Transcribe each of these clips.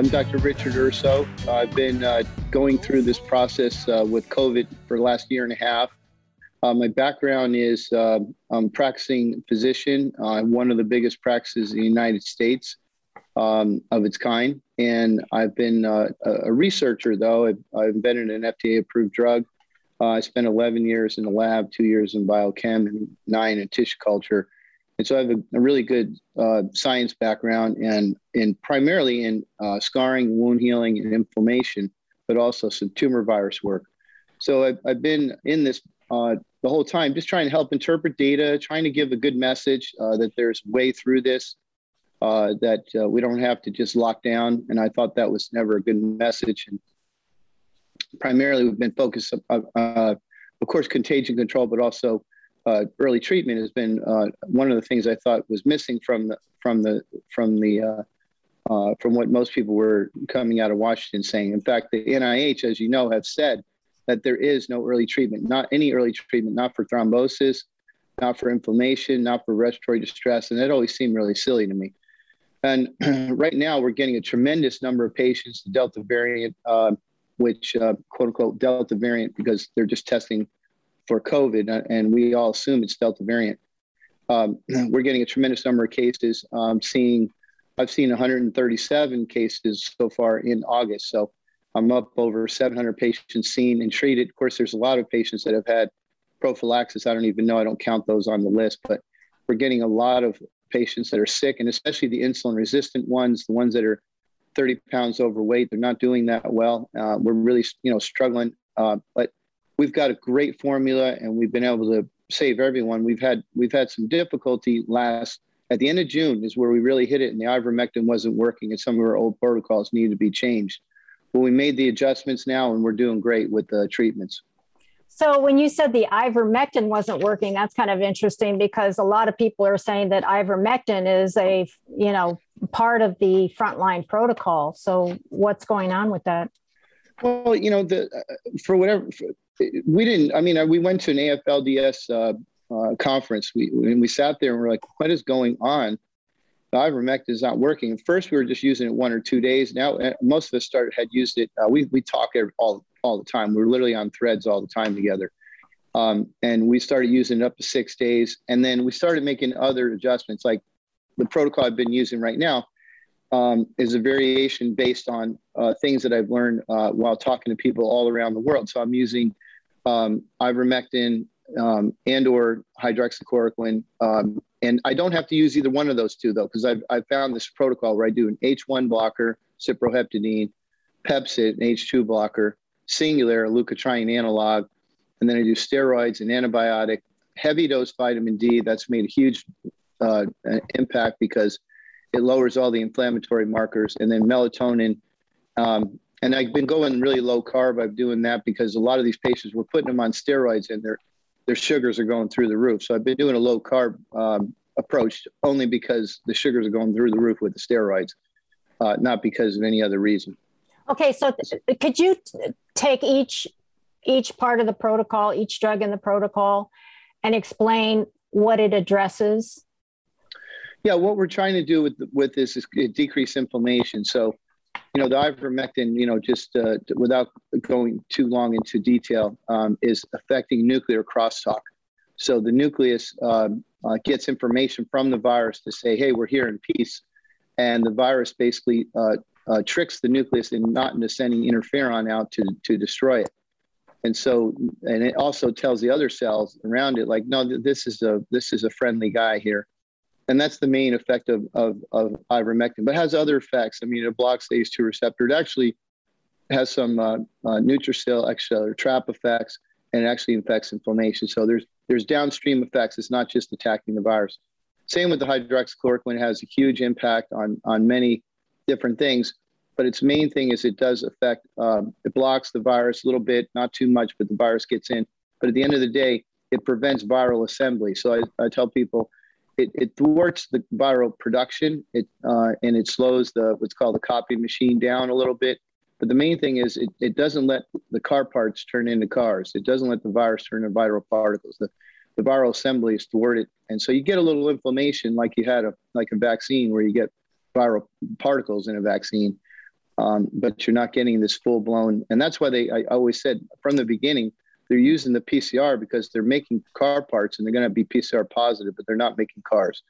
I'm Dr. Richard Urso. I've been uh, going through this process uh, with COVID for the last year and a half. Uh, my background is uh, I'm a practicing physician, uh, one of the biggest practices in the United States um, of its kind. And I've been uh, a researcher, though. I've, I've invented an FDA approved drug. I spent 11 years in the lab, two years in biochem, and nine in tissue culture. And so I have a, a really good uh, science background and, in primarily in uh, scarring, wound healing, and inflammation, but also some tumor virus work. So I've, I've been in this uh, the whole time, just trying to help interpret data, trying to give a good message uh, that there's way through this, uh, that uh, we don't have to just lock down. And I thought that was never a good message. And primarily, we've been focused, of course, contagion control, but also uh, early treatment has been uh, one of the things I thought was missing from the from the from the uh, uh from what most people were coming out of Washington saying. In fact, the NIH, as you know, have said that there is no early treatment, not any early treatment, not for thrombosis, not for inflammation, not for respiratory distress, and that always seemed really silly to me. And right now, we're getting a tremendous number of patients, the Delta variant, uh, which uh, quote unquote Delta variant, because they're just testing for COVID, uh, and we all assume it's Delta variant. Um, we're getting a tremendous number of cases. Um, seeing, I've seen 137 cases so far in August. So I'm up over 700 patients seen and treated. Of course, there's a lot of patients that have had prophylaxis. I don't even know. I don't count those on the list, but we're getting a lot of patients that are sick, and especially the insulin resistant ones, the ones that are 30 pounds overweight. They're not doing that well. Uh, we're really, you know, struggling. Uh, but we've got a great formula and we've been able to save everyone. We've had we've had some difficulty last at the end of June is where we really hit it and the ivermectin wasn't working and some of our old protocols needed to be changed. But we made the adjustments now and we're doing great with the treatments. So when you said the ivermectin wasn't working, that's kind of interesting because a lot of people are saying that ivermectin is a, you know, part of the frontline protocol. So what's going on with that? Well, you know, the uh, for whatever for, we didn't. I mean, we went to an AFLDS uh, uh, conference. We and we sat there and we're like, what is going on? The ivermectin is not working. At first, we were just using it one or two days. Now, uh, most of us started had used it. Uh, we we talk all all the time. We are literally on threads all the time together. Um, and we started using it up to six days, and then we started making other adjustments, like the protocol I've been using right now um, is a variation based on uh, things that I've learned uh, while talking to people all around the world. So I'm using um, ivermectin um, and or hydroxychloroquine. Um, and I don't have to use either one of those two though, because I've, I've found this protocol where I do an H1 blocker, cyproheptadine, Pepcid, an H2 blocker, Singulair, a leukotriene analog, and then I do steroids and antibiotic, heavy dose vitamin D. That's made a huge uh, impact because it lowers all the inflammatory markers, and then melatonin. Um, and I've been going really low carb. I'm doing that because a lot of these patients we're putting them on steroids, and their their sugars are going through the roof. So I've been doing a low carb um, approach only because the sugars are going through the roof with the steroids, uh, not because of any other reason. Okay, so th- could you t- take each each part of the protocol, each drug in the protocol, and explain what it addresses? Yeah, what we're trying to do with with this is decrease inflammation. So, you know, the ivermectin, you know, just uh, without going too long into detail, um, is affecting nuclear crosstalk. So the nucleus uh, uh, gets information from the virus to say, "Hey, we're here in peace," and the virus basically uh, uh, tricks the nucleus in not into sending interferon out to to destroy it. And so, and it also tells the other cells around it, like, "No, this is a this is a friendly guy here." And that's the main effect of, of, of ivermectin, but has other effects. I mean, it blocks the ACE2 receptor. It actually has some uh, uh, neutrophil extracellular trap effects, and it actually infects inflammation. So there's there's downstream effects. It's not just attacking the virus. Same with the hydroxychloroquine. It has a huge impact on on many different things, but its main thing is it does affect. Um, it blocks the virus a little bit, not too much, but the virus gets in. But at the end of the day, it prevents viral assembly. So I, I tell people it, it thwarts the viral production it, uh, and it slows the what's called the copy machine down a little bit. But the main thing is it, it doesn't let the car parts turn into cars. It doesn't let the virus turn into viral particles. The, the viral assembly is thwarted. And so you get a little inflammation like you had a like a vaccine where you get viral particles in a vaccine. um, but you're not getting this full blown. And that's why they, I always said from the beginning, they're using the PCR because they're making car parts and they're going to be PCR positive, but they're not making cars.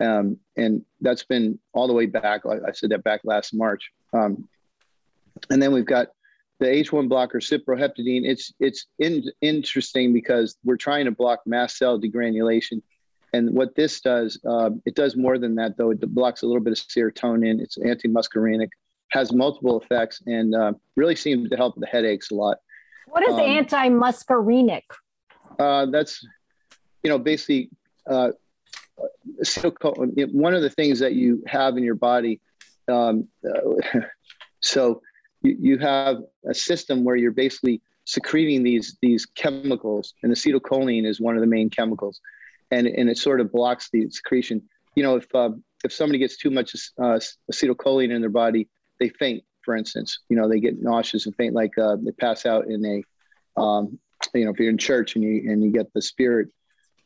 Um, and that's been all the way back. I said that back last March. Um, and then we've got the H1 blocker, cyproheptadine. It's it's in, interesting because we're trying to block mast cell degranulation. And what this does, uh, it does more than that, though. It blocks a little bit of serotonin. It's anti-muscarinic, has multiple effects, and uh, really seems to help the headaches a lot. What is um, anti-muscarinic? Uh, that's, you know, basically uh, one of the things that you have in your body. Um, uh, so you, you have a system where you're basically secreting these these chemicals, and acetylcholine is one of the main chemicals, and and it sort of blocks the secretion. You know, if uh, if somebody gets too much uh, acetylcholine in their body, they faint. For instance, you know, they get nauseous and faint, like uh, they pass out in a, um, you know, if you're in church and you and you get the spirit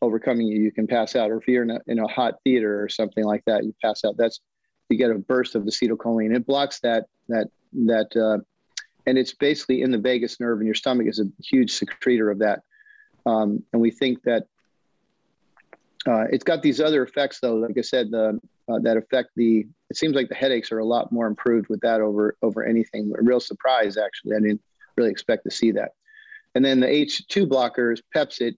overcoming you, you can pass out. Or if you're in a, in a hot theater or something like that, you pass out. That's you get a burst of acetylcholine. It blocks that that that, uh, and it's basically in the vagus nerve, and your stomach is a huge secretor of that. Um, and we think that uh, it's got these other effects, though. Like I said, the, uh, that affect the. It seems like the headaches are a lot more improved with that over over anything. A real surprise, actually. I didn't really expect to see that. And then the H2 blockers, Pepcid,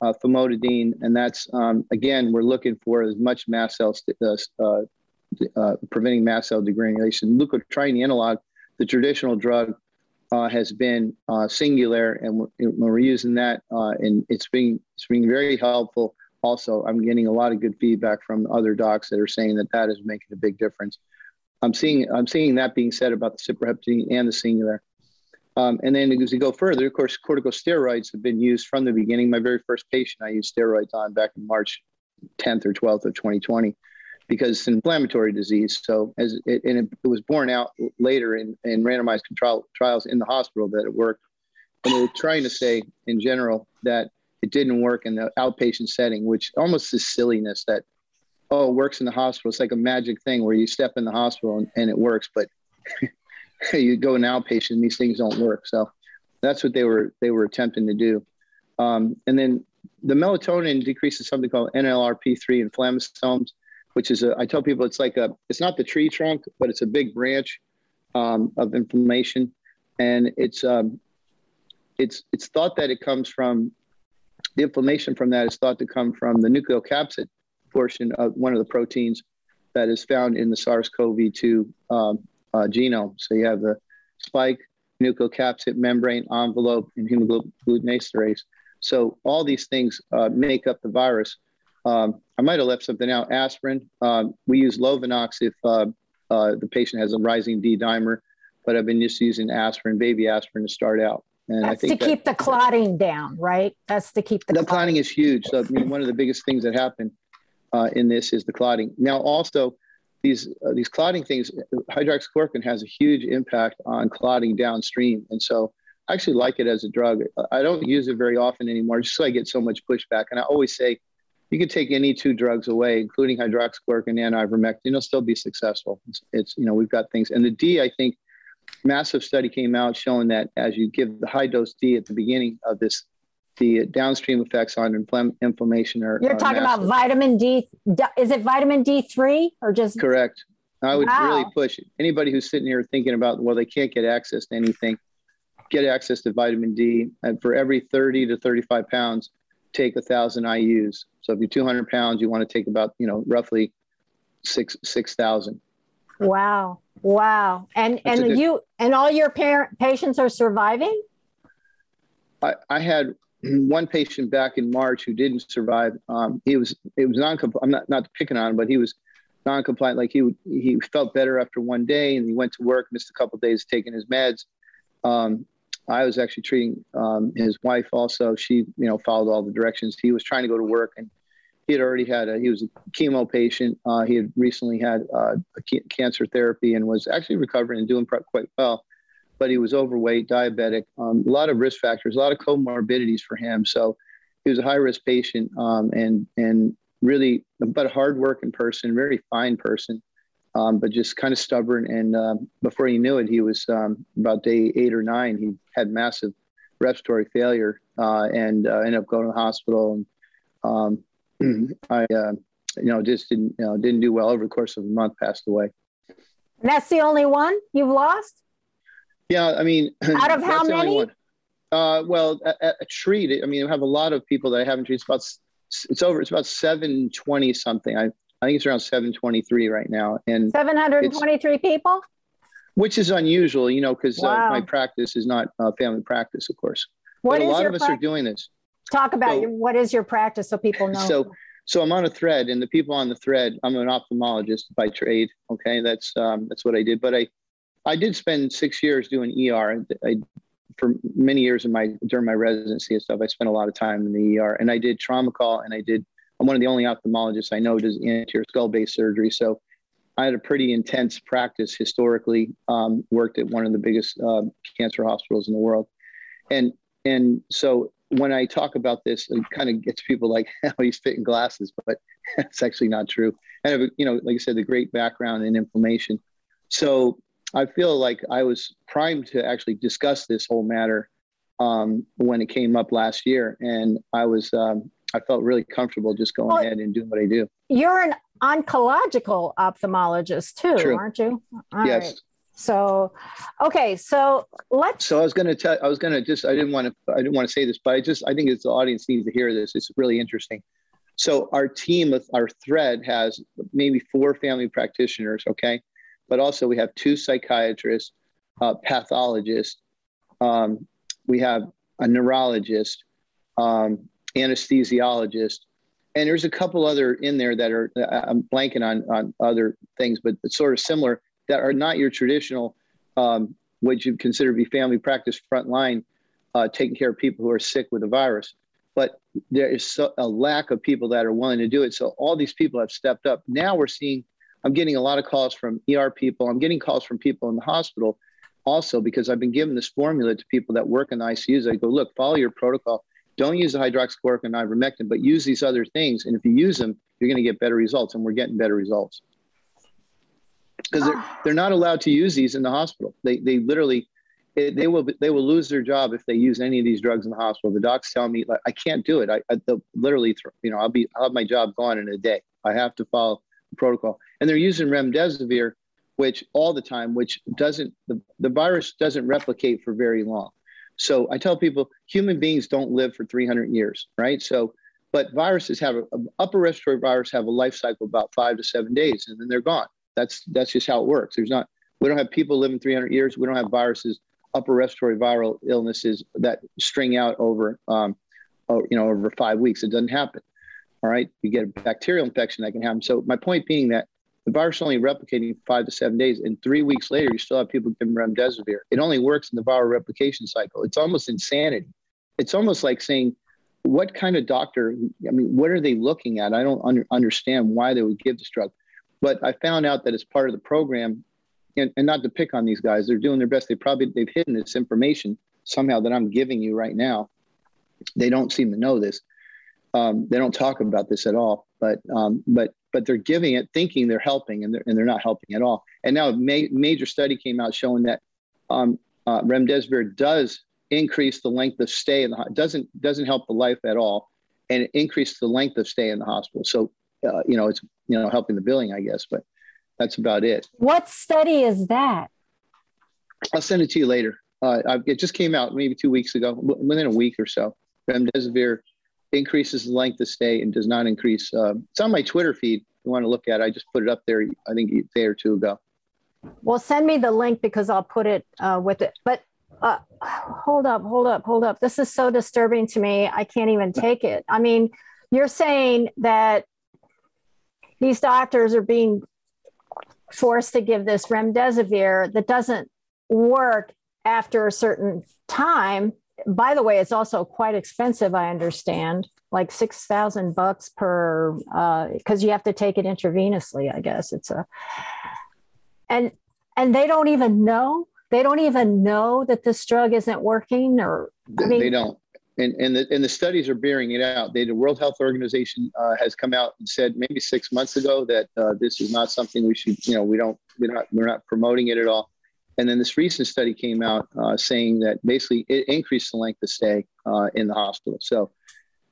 uh, famotidine, and that's um, again we're looking for as much mast cell st- uh, uh, uh, preventing mast cell degranulation. Leukotriene analog, the traditional drug, uh, has been uh, Singulair, and we're, we're using that, and it's being it's being very helpful. Also, I'm getting a lot of good feedback from other docs that are saying that that is making a big difference. I'm seeing I'm seeing that being said about the cyproheptadine and the Singulair. Um, and then as you go further, of course, corticosteroids have been used from the beginning. My very first patient I used steroids on back in March 10th or 12th of 2020 because it's an inflammatory disease. So as it, and it, it was borne out later in, in randomized control trials in the hospital that it worked. And they were trying to say in general that it didn't work in the outpatient setting, which almost is silliness that, oh, it works in the hospital. It's like a magic thing where you step in the hospital and, and it works. But you go in outpatient, and these things don't work. So that's what they were they were attempting to do. Um, and then the melatonin decreases something called NLRP3 inflammasomes, which is a, I tell people it's like a it's not the tree trunk, but it's a big branch um, of inflammation, and it's um, it's it's thought that it comes from the inflammation from that is thought to come from the nucleocapsid portion of one of the proteins that is found in the SARS-CoV-2 um, uh, genome. So you have the spike, nucleocapsid, membrane, envelope, and hemagglutinin esterase. So all these things uh, make up the virus. Um, I might have left something out. Aspirin. Um, we use Lovenox if uh, uh, the patient has a rising D dimer, but I've been just using aspirin, baby aspirin, to start out. And That's I think to keep that, the clotting down, right? That's to keep the, the clotting. is huge. So I mean, one of the biggest things that happen uh, in this is the clotting. Now, also, these uh, these clotting things, hydroxychloroquine has a huge impact on clotting downstream, and so I actually like it as a drug. I don't use it very often anymore, just so I get so much pushback. And I always say, you can take any two drugs away, including hydroxychloroquine and ivermectin, it'll still be successful. It's, it's you know we've got things, and the D, I think, massive study came out showing that as you give the high dose D at the beginning of this the downstream effects on infl- inflammation are. You're talking about vitamin D. Is it vitamin D3 or just? Correct. I would wow. really push it. Anybody who's sitting here thinking about, well, they can't get access to anything, get access to vitamin D. And for every 30 to 35 pounds, take a thousand IUs. So if you're 200 pounds, you want to take about, you know, roughly six, 6,000. Wow. Wow. And, That's and you, and all your parent patients are surviving? I, I had one patient back in March who didn't survive. Um, he was it was non I'm not not picking on him, but he was non-compliant. Like he he felt better after one day, and he went to work, missed a couple days taking his meds. Um, I was actually treating um, his wife also. She you know followed all the directions. He was trying to go to work, and he had already had a he was a chemo patient. Uh, he had recently had uh, a cancer therapy and was actually recovering and doing quite well but he was overweight, diabetic, um, a lot of risk factors, a lot of comorbidities for him. So he was a high risk patient um, and and really, but a hardworking person, very fine person. um, but just kind of stubborn. And uh, before he knew it, he was um, about day eight or nine. He had massive respiratory failure uh, and uh, ended up going to the hospital. And um, I, uh, you know, just didn't you know, didn't do well over the course of a month. Passed away. And that's the only one you've lost. Yeah, I mean, out of how many? Uh, well, a, a, treat. I mean, I have a lot of people that I haven't treated. It's about it's over. It's about seven twenty something. I I think it's around seven twenty three right now, and seven hundred twenty three people. Which is unusual, you know, because wow. uh, my practice is not uh, family practice, of course. What but a lot of us pra- are doing this. Talk about so, your, what is your practice so people know. So, so I'm on a thread, and the people on the thread. I'm an ophthalmologist by trade. Okay, that's um, that's what I did. But I, I did spend six years doing ER. I for many years in my during my residency and stuff, I spent a lot of time in the ER, and I did trauma call, and I did. I'm one of the only ophthalmologists I know does anterior skull base surgery. So I had a pretty intense practice historically. Um, worked at one of the biggest uh, cancer hospitals in the world, and and so when I talk about this, it kind of gets people like, "Oh, he's fitting glasses," but that's actually not true. I have, you know, like I said, the great background in inflammation. So I feel like I was primed to actually discuss this whole matter um, when it came up last year, and I was um, I felt really comfortable just going well, ahead and doing what I do. You're an oncological ophthalmologist too, True. aren't you? All yes. Right. So, okay, so let's. So I was going to tell. I was going to just. I didn't want to. I didn't want to say this, but I just. I think it's the audience needs to hear this. It's really interesting. So our team, our thread has maybe four family practitioners. Okay, but also we have two psychiatrists, uh, pathologists, um, we have a neurologist, um, anesthesiologist, and there's a couple other in there that are I'm blanking on on other things, but it's sort of similar that are not your traditional um, what you consider to be family practice frontline, uh, taking care of people who are sick with the virus. But there is so, a lack of people that are willing to do it. So all these people have stepped up. Now we're seeing I'm getting a lot of calls from ER people. I'm getting calls from people in the hospital also because I've been giving this formula to people that work in the ICUs. I go, look, follow your protocol. Don't use the hydroxychloroquine and ivermectin, but use these other things. And if you use them, you're going to get better results. And we're getting better results because they're, ah. they're not allowed to use these in the hospital. They, they literally, they will they will lose their job if they use any of these drugs in the hospital. The docs tell me like I can't do it. I, I literally you know I'll be I'll have my job gone in a day. I have to follow the protocol. And they're using remdesivir, which all the time, which doesn't, the, the virus doesn't replicate for very long. So I tell people human beings don't live for 300 years, right? So, but viruses have a, a upper respiratory virus have a life cycle about five to seven days, and then they're gone. That's that's just how it works. There's not we don't have people living 300 years. We don't have viruses, upper respiratory viral illnesses that string out over, um, you know, over five weeks. It doesn't happen. All right, you get a bacterial infection that can happen. So my point being that the virus only replicating five to seven days, and three weeks later, you still have people giving remdesivir. It only works in the viral replication cycle. It's almost insanity. It's almost like saying, what kind of doctor? I mean, what are they looking at? I don't under, understand why they would give this drug. But I found out that as part of the program, and, and not to pick on these guys, they're doing their best. They probably they've hidden this information somehow that I'm giving you right now. They don't seem to know this um, they don't talk about this at all, but um, but but they're giving it thinking they're helping, and they're and they're not helping at all. And now a ma- major study came out showing that um, uh, remdesivir does increase the length of stay in the doesn't doesn't help the life at all, and it increases the length of stay in the hospital. So uh, you know it's you know helping the billing, I guess, but that's about it. What study is that? I'll send it to you later. Uh, it just came out maybe two weeks ago, within a week or so. Remdesivir increases the length of stay and does not increase. Uh, it's on my Twitter feed. If you want to look at it, I just put it up there. I think a day or two ago. Well, send me the link because I'll put it uh, with it. But uh, hold up, hold up, hold up. This is so disturbing to me. I can't even take it. I mean, you're saying that these doctors are being forced to give this remdesivir that doesn't work after a certain time by the way, it's also quite expensive. I understand, like six thousand bucks per, because uh, you have to take it intravenously. I guess it's a, and and they don't even know. They don't even know that this drug isn't working, or I mean, they don't. And and the and the studies are bearing it out. They, the World Health Organization uh, has come out and said maybe six months ago that uh, this is not something we should. You know, we don't we're not we're not promoting it at all. And then this recent study came out uh, saying that basically it increased the length of stay uh, in the hospital. So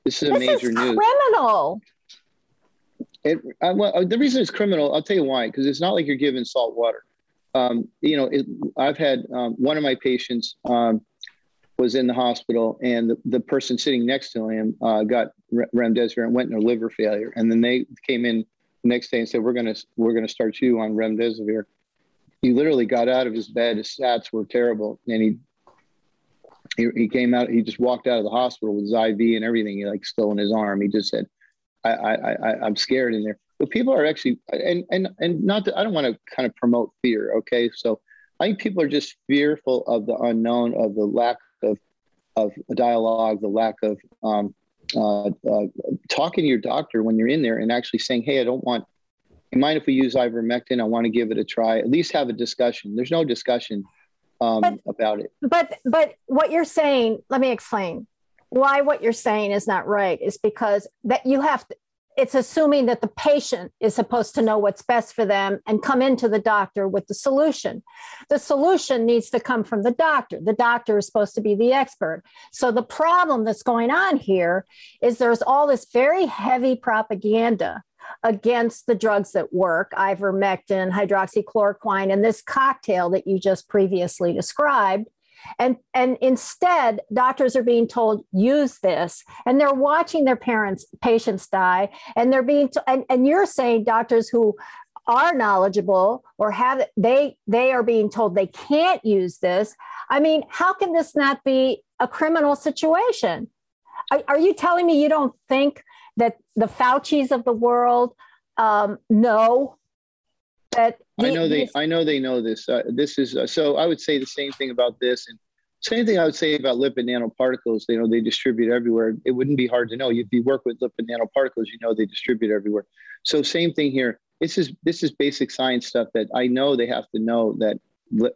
this is a this major is news. criminal. It, I, well, the reason it's criminal, I'll tell you why, because it's not like you're giving salt water. Um, you know, it, I've had um, one of my patients um, was in the hospital, and the, the person sitting next to him uh, got remdesivir and went into liver failure, and then they came in the next day and said, "We're gonna we're gonna start you on remdesivir." He literally got out of his bed. His stats were terrible, and he he, he came out. He just walked out of the hospital with his IV and everything. He like still in his arm. He just said, I, I, I, I'm scared in there. But people are actually, and and and not. To, I don't want to kind of promote fear. Okay, so I think people are just fearful of the unknown, of the lack of of dialogue, the lack of um, uh, uh, talking to your doctor when you're in there and actually saying, "Hey, I don't want. You mind if we use ivermectin? I want to give it a try. At least have a discussion." There's no discussion um, but, about it. But but what you're saying, let me explain why what you're saying is not right is because that you have to, it's assuming that the patient is supposed to know what's best for them and come into the doctor with the solution. The solution needs to come from the doctor. The doctor is supposed to be the expert. So the problem that's going on here is there's all this very heavy propaganda against the drugs that work, ivermectin, hydroxychloroquine, and this cocktail that you just previously described and and instead doctors are being told use this. And they're watching their parents patients die. And they're being to, and, and you're saying doctors who are knowledgeable or have they they are being told they can't use this. I mean how can this not be a criminal situation? Are, are you telling me you don't think that the faucis of the world um, know that I know they I know they know this. Uh, this is uh, so I would say the same thing about this and same thing I would say about lipid nanoparticles. You know, they distribute everywhere. It wouldn't be hard to know. If you work with lipid nanoparticles, you know they distribute everywhere. So same thing here. This is this is basic science stuff that I know they have to know that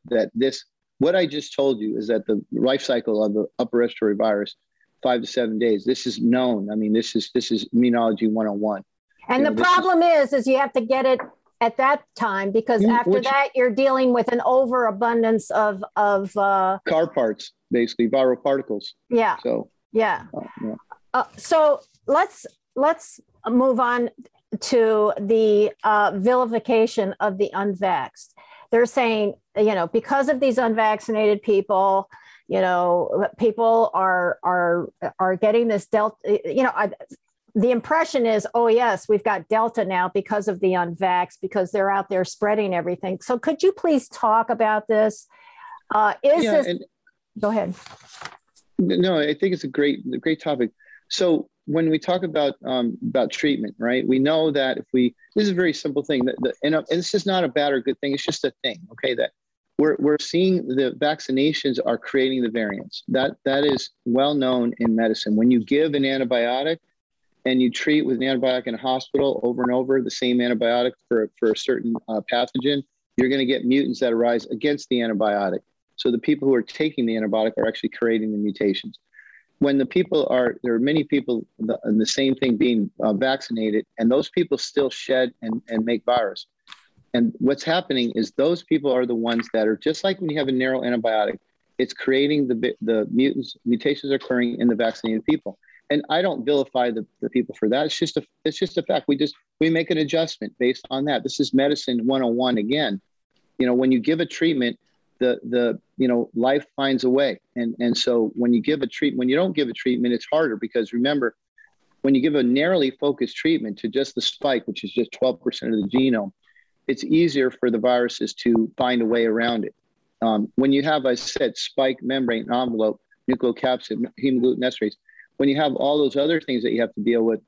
that this what I just told you is that the life cycle of the upper respiratory virus five to seven days. This is known. I mean, this is this is immunology 101. And you the know, problem is, is you have to get it at that time because after Which, that you're dealing with an overabundance of of uh, car parts basically viral particles. Yeah. So yeah, uh, yeah. Uh, so let's let's move on to the uh, vilification of the unvaxxed. They're saying you know because of these unvaccinated people you know people are are are getting this delta you know I, the impression is, oh, yes, we've got Delta now because of the unvax, because they're out there spreading everything. So could you please talk about this? Uh, is yeah, this, go ahead. No, I think it's a great, great topic. So when we talk about um, about treatment, right? We know that if we this is a very simple thing that, the, and, and this is not a bad or good thing. It's just a thing, okay? That we're we're seeing the vaccinations are creating the variants. That that is well known in medicine. When you give an antibiotic, and you treat with an antibiotic in a hospital over and over the same antibiotic for, for a certain uh, pathogen, you're going to get mutants that arise against the antibiotic. So the people who are taking the antibiotic are actually creating the mutations. When the people are, there are many people the, the same thing being uh, vaccinated, and those people still shed and, and make virus. And what's happening is those people are the ones that are just like when you have a narrow antibiotic, it's creating the, the mutants, mutations occurring in the vaccinated people and I don't vilify the, the people for that. It's just a it's just a fact. We just we make an adjustment based on that. This is medicine 101 again. You know, when you give a treatment, the the you know life finds a way. And and so when you give a treat when you don't give a treatment, it's harder because remember, when you give a narrowly focused treatment to just the spike, which is just 12% of the genome, it's easier for the viruses to find a way around it. Um, when you have, I said, spike membrane envelope, nucleocapsid, hemagglutinin esterase, when you have all those other things that you have to deal with,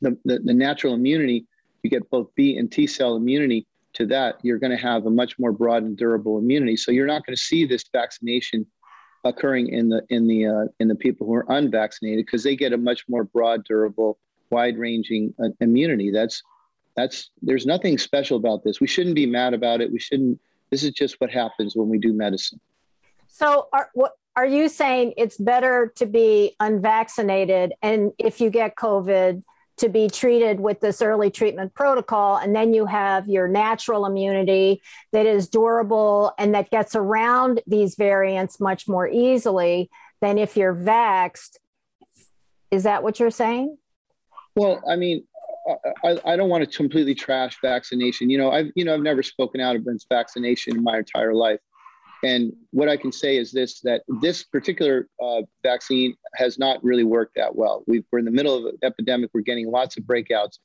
the, the, the natural immunity, you get both B and T cell immunity to that, you're going to have a much more broad and durable immunity. So you're not going to see this vaccination occurring in the in the uh, in the people who are unvaccinated because they get a much more broad, durable, wide-ranging uh, immunity. That's that's there's nothing special about this. We shouldn't be mad about it. We shouldn't. This is just what happens when we do medicine. So, are what are you saying it's better to be unvaccinated and if you get COVID, to be treated with this early treatment protocol. And then you have your natural immunity that is durable and that gets around these variants much more easily than if you're vaxed. Is that what you're saying? Well, I mean, I, I don't want to completely trash vaccination. You know, I've you know I've never spoken out against vaccination in my entire life. And what I can say is this: that this particular uh, vaccine has not really worked that well. we are in the middle of an epidemic. We're getting lots of breakouts,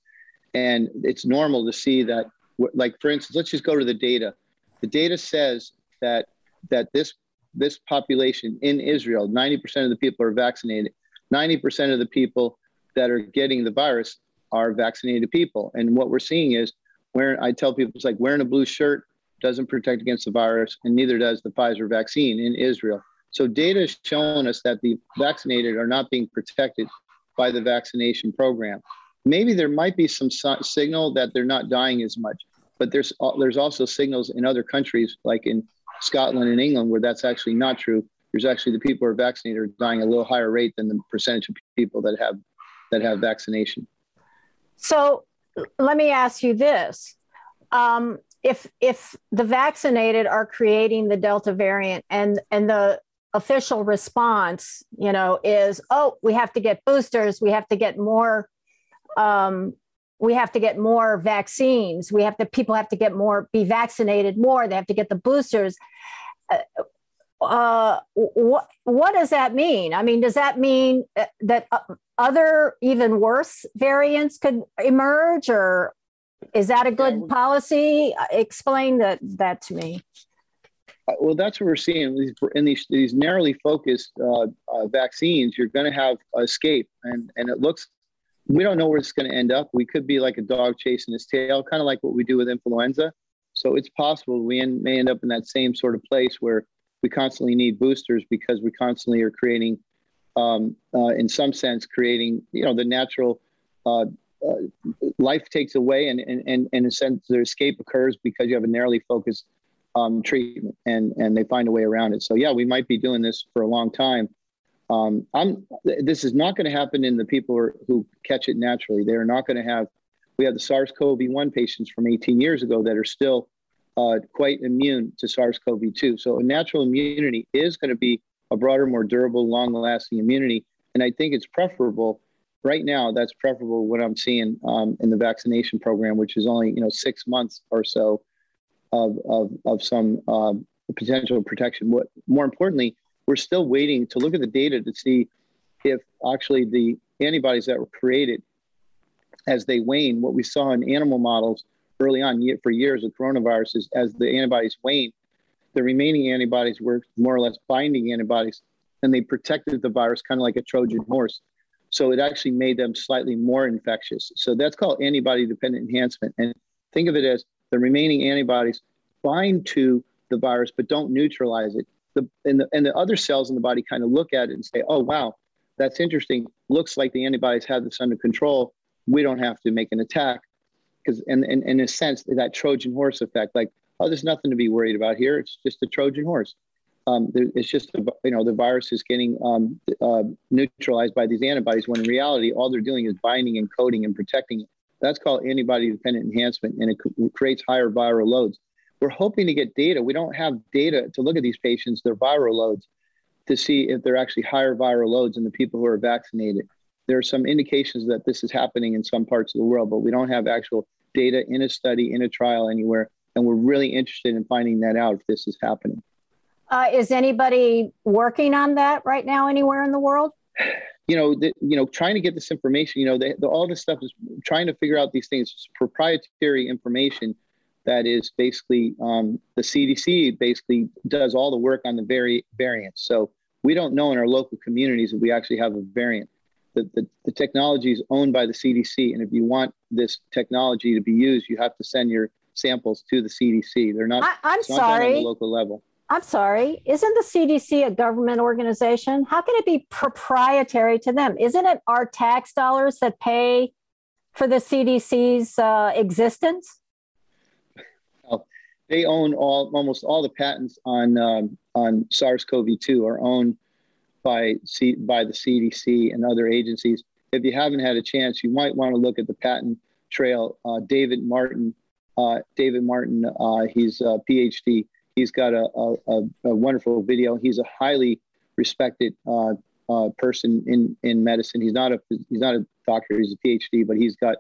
and it's normal to see that. Like for instance, let's just go to the data. The data says that that this this population in Israel, 90% of the people are vaccinated. 90% of the people that are getting the virus are vaccinated people. And what we're seeing is where I tell people it's like wearing a blue shirt doesn't protect against the virus, and neither does the Pfizer vaccine in Israel. So data is showing us that the vaccinated are not being protected by the vaccination program. Maybe there might be some signal that they're not dying as much, but there's there's also signals in other countries like in Scotland and England where that's actually not true. There's actually the people who are vaccinated are dying a little higher rate than the percentage of people that have that have vaccination. So let me ask you this. Um, if if the vaccinated are creating the delta variant and and the official response you know is oh we have to get boosters we have to get more um, we have to get more vaccines we have to people have to get more be vaccinated more they have to get the boosters uh, uh, what what does that mean? I mean, does that mean uh, that uh, other even worse variants could emerge, or is that a good yeah. policy? Explain that that to me. Uh, well, that's what we're seeing in these these narrowly focused uh, uh, vaccines. You're going to have escape, and and it looks. We don't know where it's going to end up. We could be like a dog chasing its tail, kind of like what we do with influenza. So it's possible we end, may end up in that same sort of place where we constantly need boosters because we constantly are creating, um, uh, in some sense, creating you know the natural uh, uh, life takes away, and, and, and, in a sense, their escape occurs because you have a narrowly focused um, treatment, and, and they find a way around it. So, yeah, we might be doing this for a long time. Um, I'm, this is not going to happen in the people who, catch it naturally. They're not going to have, we have the SARS CoV 1 patients from 18 years ago that are still uh, quite immune to SARS CoV 2. So, a natural immunity is going to be a broader, more durable, long lasting immunity. And I think it's preferable right now, that's preferable what I'm seeing um, in the vaccination program, which is only you know six months or so of of, of some uh, potential protection. What more importantly, we're still waiting to look at the data to see if actually the antibodies that were created as they wane. What we saw in animal models early on for years with coronaviruses, as the antibodies wane, the remaining antibodies were more or less binding antibodies, and they protected the virus kind of like a Trojan horse. So it actually made them slightly more infectious. So that's called antibody dependent enhancement. And think of it as the remaining antibodies bind to the virus but don't neutralize it. The, and, the, and the other cells in the body kind of look at it and say, oh, wow, that's interesting. Looks like the antibodies have this under control. We don't have to make an attack. Because, and, and, and in a sense, that Trojan horse effect, like, oh, there's nothing to be worried about here. It's just a Trojan horse um, it's just you know the virus is getting um, uh, neutralized by these antibodies when in reality all they're doing is binding and coating and protecting it. That's called antibody dependent enhancement, and it creates higher viral loads. We're hoping to get data. We don't have data to look at these patients, their viral loads, to see if they're actually higher viral loads in the people who are vaccinated. There are some indications that this is happening in some parts of the world, but we don't have actual data in a study, in a trial anywhere. And we're really interested in finding that out if this is happening. Uh, is anybody working on that right now anywhere in the world? You know, the, you know, trying to get this information. You know, the, the, all this stuff is trying to figure out these things. It's proprietary information that is basically um, the CDC basically does all the work on the very variants. So we don't know in our local communities if we actually have a variant. The, the, the technology is owned by the CDC, and if you want this technology to be used, you have to send your samples to the CDC. They're not. I, am sorry. on the local level. I'm sorry, isn't the CDC a government organization? How can it be proprietary to them? Isn't it our tax dollars that pay for the CDC's uh, existence? Well, they own all almost all the patents on um, on SARS-CoV-2 are owned by C, by the CDC and other agencies. If you haven't had a chance, you might want to look at the patent trail. Uh, David Martin, uh, David Martin, uh, he's a PhD. He's got a, a, a, wonderful video. He's a highly respected uh, uh, person in, in medicine. He's not a he's not a doctor. He's a PhD, but he's got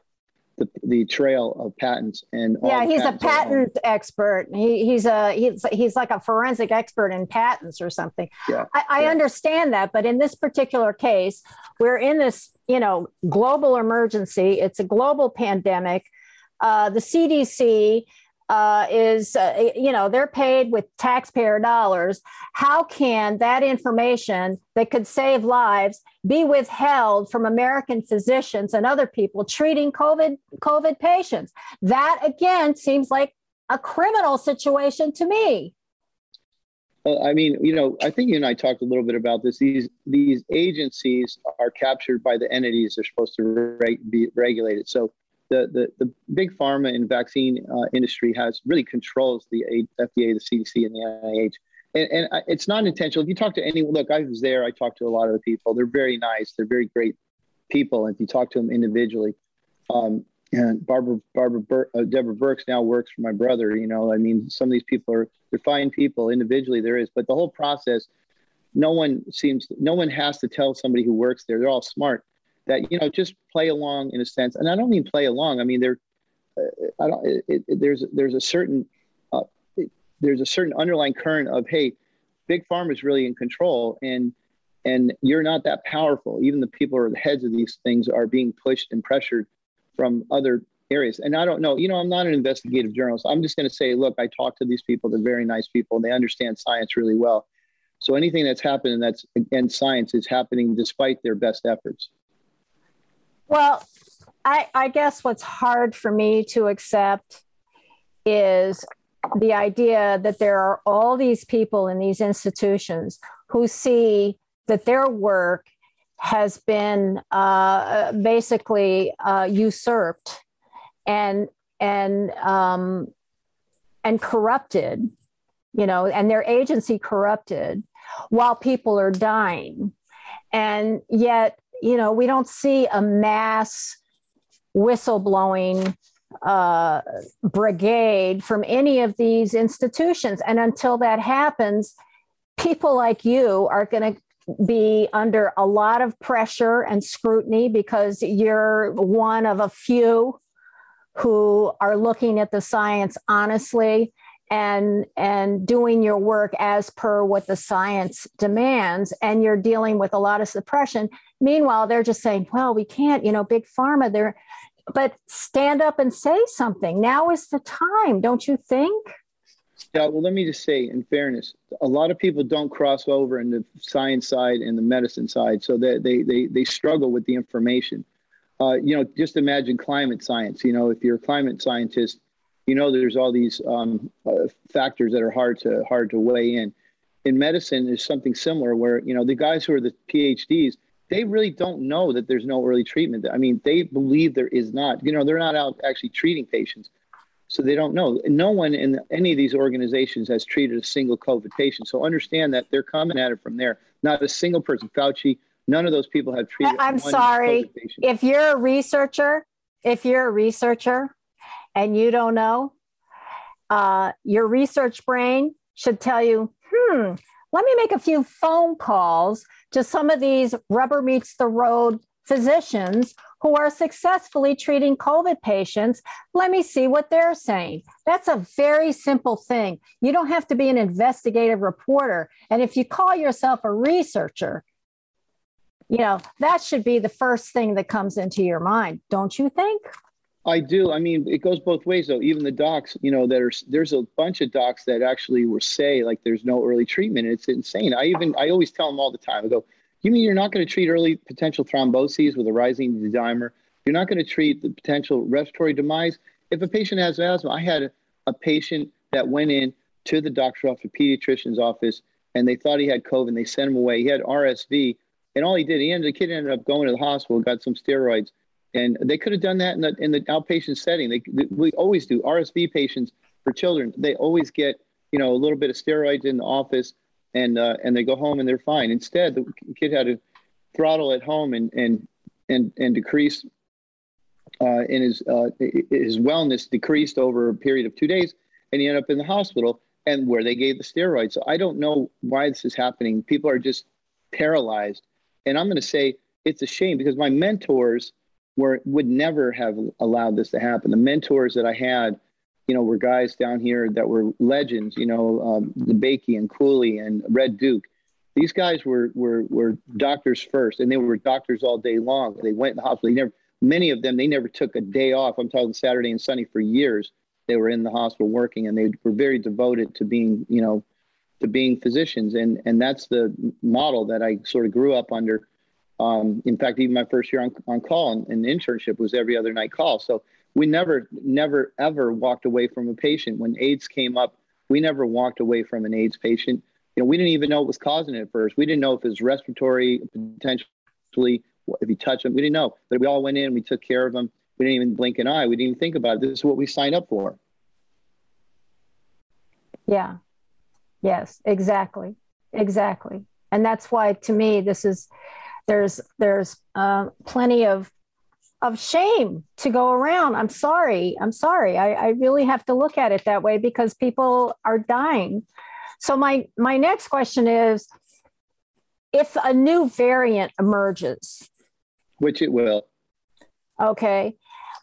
the, the trail of patents and yeah he's a patent expert he, he's a he's, he's like a forensic expert in patents or something yeah, I, I yeah. understand that but in this particular case we're in this you know global emergency it's a global pandemic uh, the cdc uh, is, uh, you know, they're paid with taxpayer dollars. How can that information that could save lives be withheld from American physicians and other people treating COVID COVID patients? That again seems like a criminal situation to me. Well, I mean, you know, I think you and I talked a little bit about this. These these agencies are captured by the entities they're supposed to re- be regulated. So the, the, the big pharma and vaccine uh, industry has really controls the FDA, the CDC, and the NIH. And, and it's not intentional. If you talk to anyone, look, I was there. I talked to a lot of the people. They're very nice. They're very great people. And if you talk to them individually, um, and Barbara, Barbara, Bur- uh, Deborah Birx now works for my brother. You know, I mean, some of these people are they're fine people individually. There is, but the whole process, no one seems, no one has to tell somebody who works there. They're all smart that you know just play along in a sense. And i don't mean play along. I mean there uh, i don't it, it, there's there's a certain uh, there's a certain underlying current of hey big pharma is really in control and and you're not that powerful. Even the people who are the heads of these things are being pushed and pressured from other areas. And i don't know you know i'm not an investigative journalist. I'm just going to say look i talk to these people. They're very nice people. And they understand science really well. So anything that's happening that's against science is happening despite their best efforts well, I, I guess what's hard for me to accept is the idea that there are all these people in these institutions who see that their work has been uh, basically uh, usurped and and um, and corrupted, you know, and their agency corrupted while people are dying, and yet you know, we don't see a mass whistleblowing uh, brigade from any of these institutions. And until that happens, people like you are going to be under a lot of pressure and scrutiny because you're one of a few who are looking at the science honestly and and doing your work as per what the science demands and you're dealing with a lot of suppression. Meanwhile they're just saying well we can't you know big pharma they're but stand up and say something. Now is the time don't you think? Yeah well let me just say in fairness a lot of people don't cross over in the science side and the medicine side so they they they, they struggle with the information. Uh, you know just imagine climate science you know if you're a climate scientist you know there's all these um, uh, factors that are hard to hard to weigh in. In medicine there's something similar where you know the guys who are the phds they really don't know that there's no early treatment. I mean they believe there is not. You know they're not out actually treating patients so they don't know. No one in any of these organizations has treated a single covid patient. So understand that they're coming at it from there. Not a single person. Fauci none of those people have treated i'm sorry. If you're a researcher if you're a researcher and you don't know, uh, your research brain should tell you, hmm, let me make a few phone calls to some of these rubber meets the road physicians who are successfully treating COVID patients. Let me see what they're saying. That's a very simple thing. You don't have to be an investigative reporter. And if you call yourself a researcher, you know, that should be the first thing that comes into your mind, don't you think? I do. I mean, it goes both ways though. Even the docs, you know, that there's there's a bunch of docs that actually will say like there's no early treatment. It's insane. I even I always tell them all the time. I go, you mean you're not going to treat early potential thromboses with a rising dimer? You're not going to treat the potential respiratory demise. If a patient has asthma, I had a, a patient that went in to the doctor's office, the pediatrician's office, and they thought he had COVID. And they sent him away. He had RSV, and all he did, he ended the kid ended up going to the hospital, got some steroids and they could have done that in the in the outpatient setting. They, we always do RSV patients for children. They always get you know a little bit of steroids in the office, and uh, and they go home and they're fine. Instead, the kid had to throttle at home and and and and decrease uh, in his uh, his wellness decreased over a period of two days, and he ended up in the hospital and where they gave the steroids. So I don't know why this is happening. People are just paralyzed, and I'm going to say it's a shame because my mentors were would never have allowed this to happen. The mentors that I had, you know, were guys down here that were legends. You know, um, DeBakey and Cooley and Red Duke. These guys were were were doctors first, and they were doctors all day long. They went in the hospital. They never, many of them, they never took a day off. I'm talking Saturday and Sunday for years. They were in the hospital working, and they were very devoted to being, you know, to being physicians. And and that's the model that I sort of grew up under um, in fact, even my first year on, on call and, internship was every other night call. So we never, never, ever walked away from a patient. When AIDS came up, we never walked away from an AIDS patient. You know, we didn't even know what was causing it at first. We didn't know if it was respiratory, potentially, if you touch them. We didn't know. But we all went in, we took care of them. We didn't even blink an eye. We didn't even think about it. This is what we signed up for. Yeah. Yes, exactly. Exactly. And that's why, to me, this is there's there's uh, plenty of of shame to go around. I'm sorry. I'm sorry. I, I really have to look at it that way because people are dying. So my my next question is if a new variant emerges, which it will. Okay.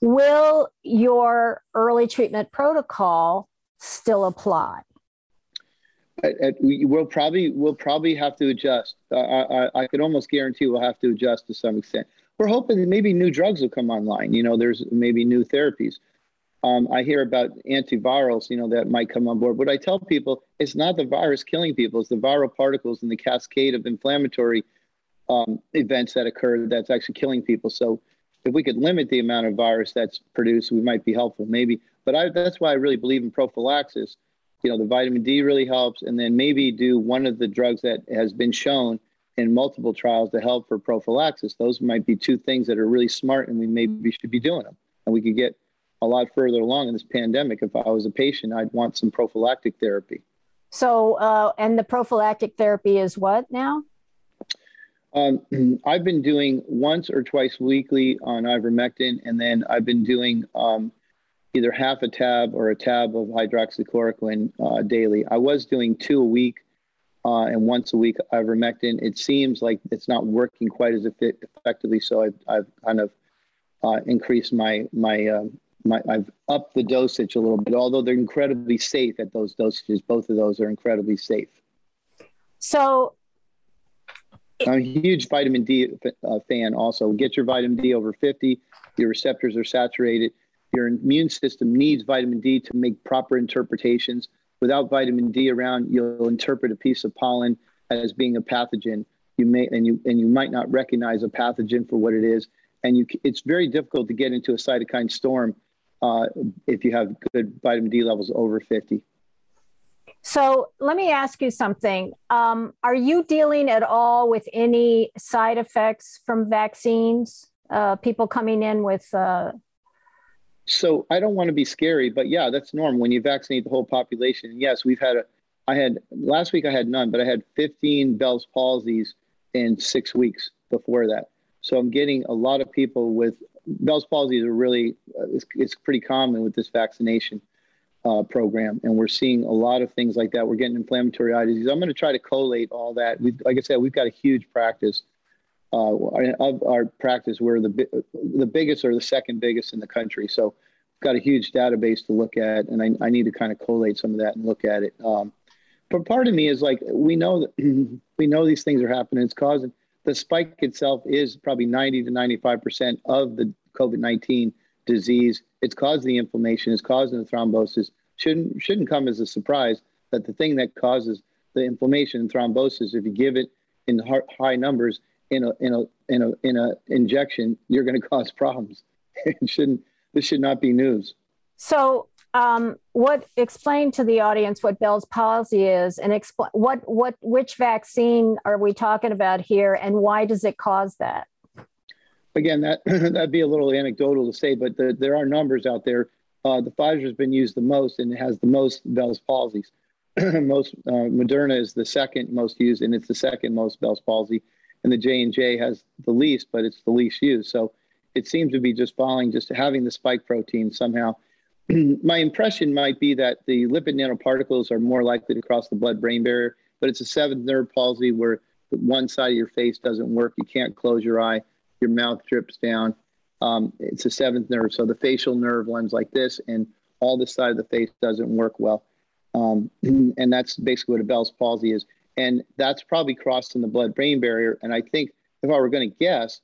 Will your early treatment protocol still apply? We will probably we'll probably have to adjust. I, I, I could almost guarantee we'll have to adjust to some extent. We're hoping maybe new drugs will come online. You know, there's maybe new therapies. Um, I hear about antivirals, you know, that might come on board. But I tell people it's not the virus killing people; it's the viral particles and the cascade of inflammatory um, events that occur that's actually killing people. So, if we could limit the amount of virus that's produced, we might be helpful, maybe. But I, that's why I really believe in prophylaxis you know, the vitamin D really helps. And then maybe do one of the drugs that has been shown in multiple trials to help for prophylaxis. Those might be two things that are really smart and we maybe should be doing them. And we could get a lot further along in this pandemic. If I was a patient, I'd want some prophylactic therapy. So, uh, and the prophylactic therapy is what now? Um, I've been doing once or twice weekly on ivermectin, and then I've been doing um, either half a tab or a tab of hydroxychloroquine uh, daily. I was doing two a week uh, and once a week ivermectin. It seems like it's not working quite as effectively, so I've, I've kind of uh, increased my my uh, my I've upped the dosage a little bit. Although they're incredibly safe at those dosages, both of those are incredibly safe. So. I'm a huge vitamin D uh, fan. Also, get your vitamin D over 50. Your receptors are saturated your immune system needs vitamin D to make proper interpretations. Without vitamin D around, you'll interpret a piece of pollen as being a pathogen. You may and you and you might not recognize a pathogen for what it is, and you it's very difficult to get into a cytokine storm uh, if you have good vitamin D levels over 50. So let me ask you something. Um, are you dealing at all with any side effects from vaccines? Uh, people coming in with uh, so I don't want to be scary, but yeah, that's normal when you vaccinate the whole population. yes, we've had a, I had last week I had none, but I had 15 Bell's palsies in six weeks before that. So I'm getting a lot of people with Bell's palsy are really uh, it's, it's, pretty common with this vaccination uh, program, and we're seeing a lot of things like that. We're getting inflammatory eye disease. I'm going to try to collate all that. We've, like I said, we've got a huge practice. Uh, of our practice, we're the the biggest or the second biggest in the country. So we've got a huge database to look at, and I, I need to kind of collate some of that and look at it. Um, but part of me is like, we know that we know these things are happening. It's causing the spike itself is probably 90 to 95 percent of the COVID 19 disease. It's causing the inflammation. It's causing the thrombosis. Shouldn't shouldn't come as a surprise that the thing that causes the inflammation and thrombosis, if you give it in high numbers in a in a in a in a injection, you're going to cause problems. it shouldn't this should not be news. So, um, what explain to the audience what Bell's palsy is, and explain what what which vaccine are we talking about here, and why does it cause that? Again, that that'd be a little anecdotal to say, but the, there are numbers out there. Uh, the Pfizer has been used the most, and it has the most Bell's palsies. most uh, Moderna is the second most used, and it's the second most Bell's palsy, and the J and J has the least, but it's the least used. So it seems to be just following, just having the spike protein somehow. My impression might be that the lipid nanoparticles are more likely to cross the blood-brain barrier, but it's a seventh nerve palsy where one side of your face doesn't work. You can't close your eye. Your mouth drips down. Um, it's a seventh nerve. So the facial nerve runs like this, and all this side of the face doesn't work well. Um, and that's basically what a Bell's palsy is. And that's probably crossed in the blood brain barrier. And I think if I were going to guess,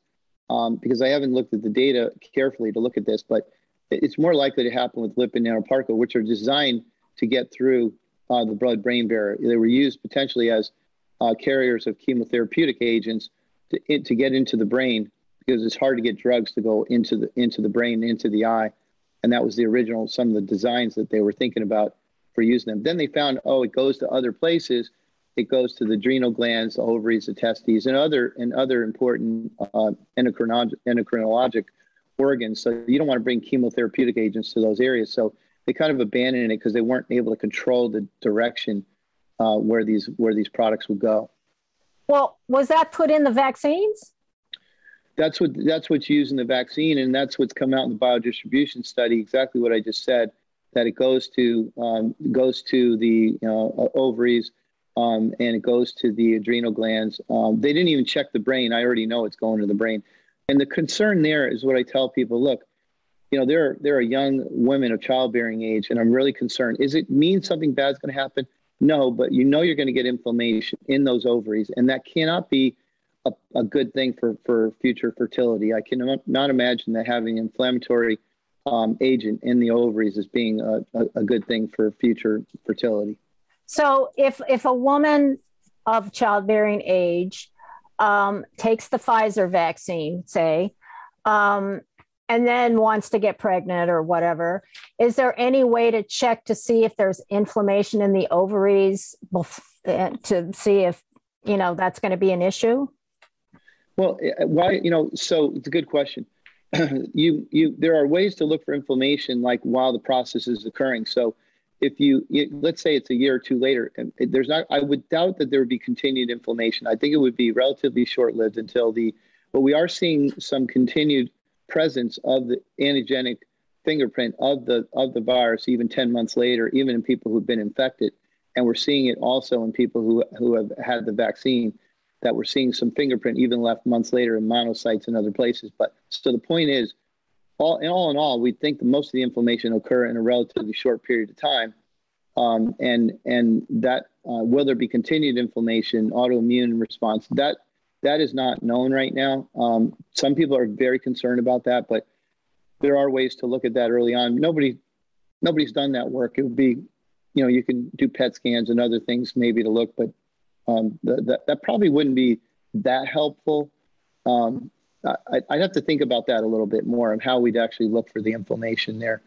um, because I haven't looked at the data carefully to look at this, but it's more likely to happen with lipid nanoparticle, which are designed to get through uh, the blood brain barrier. They were used potentially as uh, carriers of chemotherapeutic agents to, to get into the brain because it's hard to get drugs to go into the into the brain into the eye and that was the original some of the designs that they were thinking about for using them then they found oh it goes to other places it goes to the adrenal glands the ovaries the testes and other and other important uh, endocrinologic, endocrinologic organs so you don't want to bring chemotherapeutic agents to those areas so they kind of abandoned it because they weren't able to control the direction uh, where these where these products would go well was that put in the vaccines that's what that's what's used in the vaccine, and that's what's come out in the biodistribution study. Exactly what I just said. That it goes to um, goes to the ovaries, um, and it goes to the adrenal glands. Um, they didn't even check the brain. I already know it's going to the brain. And the concern there is what I tell people: look, you know, there are, there are young women of childbearing age, and I'm really concerned. Is it mean something bad's going to happen? No, but you know you're going to get inflammation in those ovaries, and that cannot be a, a good thing for, for future fertility. I cannot imagine that having inflammatory um, agent in the ovaries as being a, a, a, good thing for future fertility. So, if if a woman of childbearing age um, takes the Pfizer vaccine, say, um, and then wants to get pregnant or whatever, is there any way to check to see if there's inflammation in the ovaries eh, to see if you know that's going to be an issue? Well, eh, why, you know, so it's a good question. you, you, there are ways to look for inflammation like while the process is occurring. So if you, let's say it's a year or two later, there's not, I would doubt that there would be continued inflammation. I think it would be relatively short lived until the, but we are seeing some continued presence of the antigenic fingerprint of the of the virus even 10 months later even in people who've been infected and we're seeing it also in people who who have had the vaccine that we're seeing some fingerprint even left months later in monocytes and other places. But so the point is, all in all in all, we think that most of the inflammation occur in a relatively short period of time. Um, and and that uh, will there be continued inflammation, autoimmune response? That that is not known right now. Um, some people are very concerned about that, but there are ways to look at that early on. Nobody nobody's done that work. It would be, you know, you can do PET scans and other things maybe to look, but um, that, that probably wouldn't be that helpful. Um, I, would have to think about that a little bit more and how we'd actually look for the inflammation there.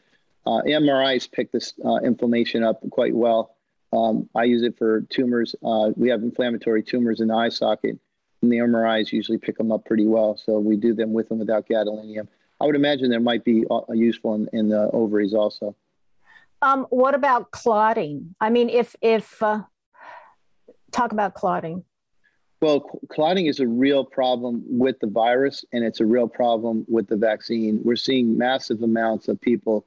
Uh, MRIs pick this uh, inflammation up quite well. Um, I use it for tumors. Uh, we have inflammatory tumors in the eye socket, and the MRIs usually pick them up pretty well. So we do them with and without gadolinium. I would imagine there might be useful in, in the ovaries also. Um, what about clotting? I mean, if if uh, talk about clotting. Well, clotting is a real problem with the virus, and it's a real problem with the vaccine. We're seeing massive amounts of people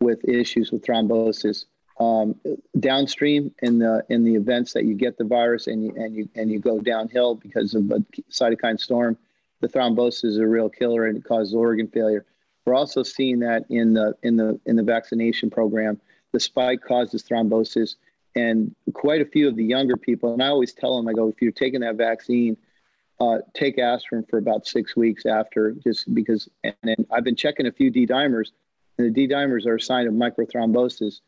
with issues with thrombosis um, downstream in the in the events that you get the virus and you and you and you go downhill because of a cytokine storm. The thrombosis is a real killer and it causes organ failure. We're also seeing that in the in the in the vaccination program. The spike causes thrombosis and quite a few of the younger people. And I always tell them, I go, if you're taking that vaccine, uh, take aspirin for about six weeks after, just because. And then I've been checking a few D dimers, and the D dimers are a sign of microthrombosis.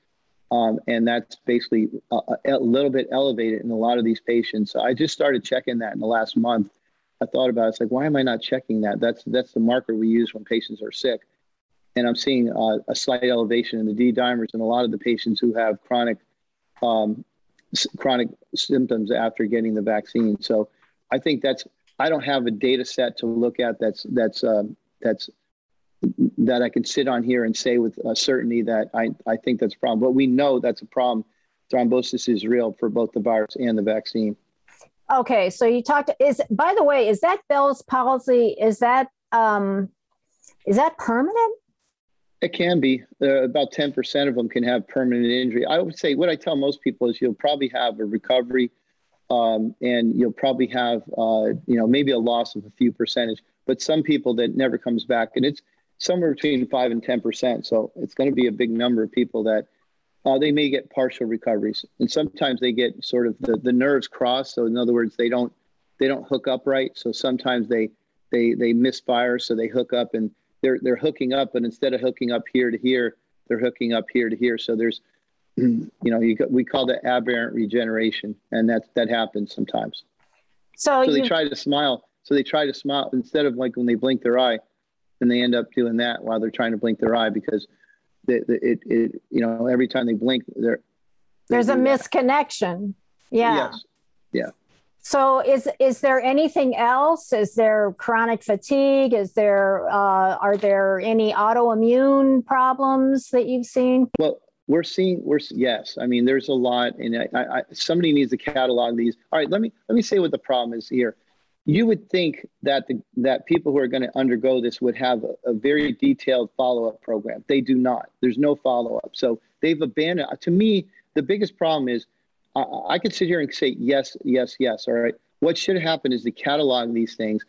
Um, and that's basically a, a, little bit elevated in a lot of these patients. So I just started checking that in the last month. I thought about it. It's like, why am I not checking that? That's that's the marker we use when patients are sick. And I'm seeing uh, a slight elevation in the D dimers in a lot of the patients who have chronic um, chronic symptoms after getting the vaccine. So I think that's I don't have a data set to look at that's that's um, that's that I can sit on here and say with certainty that I, I think that's a problem. But we know that's a problem thrombosis is real for both the virus and the vaccine. Okay, so you talked. Is by the way, is that Bell's palsy? Is that um, is that permanent? It can be. Uh, about ten percent of them can have permanent injury. I would say what I tell most people is you'll probably have a recovery, um, and you'll probably have uh, you know maybe a loss of a few percentage. But some people that never comes back, and it's somewhere between five and ten percent. So it's going to be a big number of people that uh, they may get partial recoveries, and sometimes they get sort of the, the nerves cross. So in other words, they don't they don't hook up right. So sometimes they they they misfire, so they hook up and they're they're hooking up, but instead of hooking up here to here, they're hooking up here to here. So there's you know you we call that aberrant regeneration, and that that happens sometimes. So, so you, they try to smile. So they try to smile instead of like when they blink their eye, and they end up doing that while they're trying to blink their eye because it, it, it you know, every time they blink, they're, there's a misconnection. Yeah. Yes. Yeah. So is is there anything else? Is there chronic fatigue? Is there uh, are there any autoimmune problems that you've seen? Well, we're seeing we're yes. I mean, there's a lot, and I, I, somebody needs to catalog these. All right, let me let me say what the problem is here you would think that the, that people who are going to undergo this would have a, a very detailed follow-up program. They do not. There's no follow-up. So they've abandoned. To me, the biggest problem is I, I could sit here and say yes, yes, yes. All right. What should happen is to catalog these things.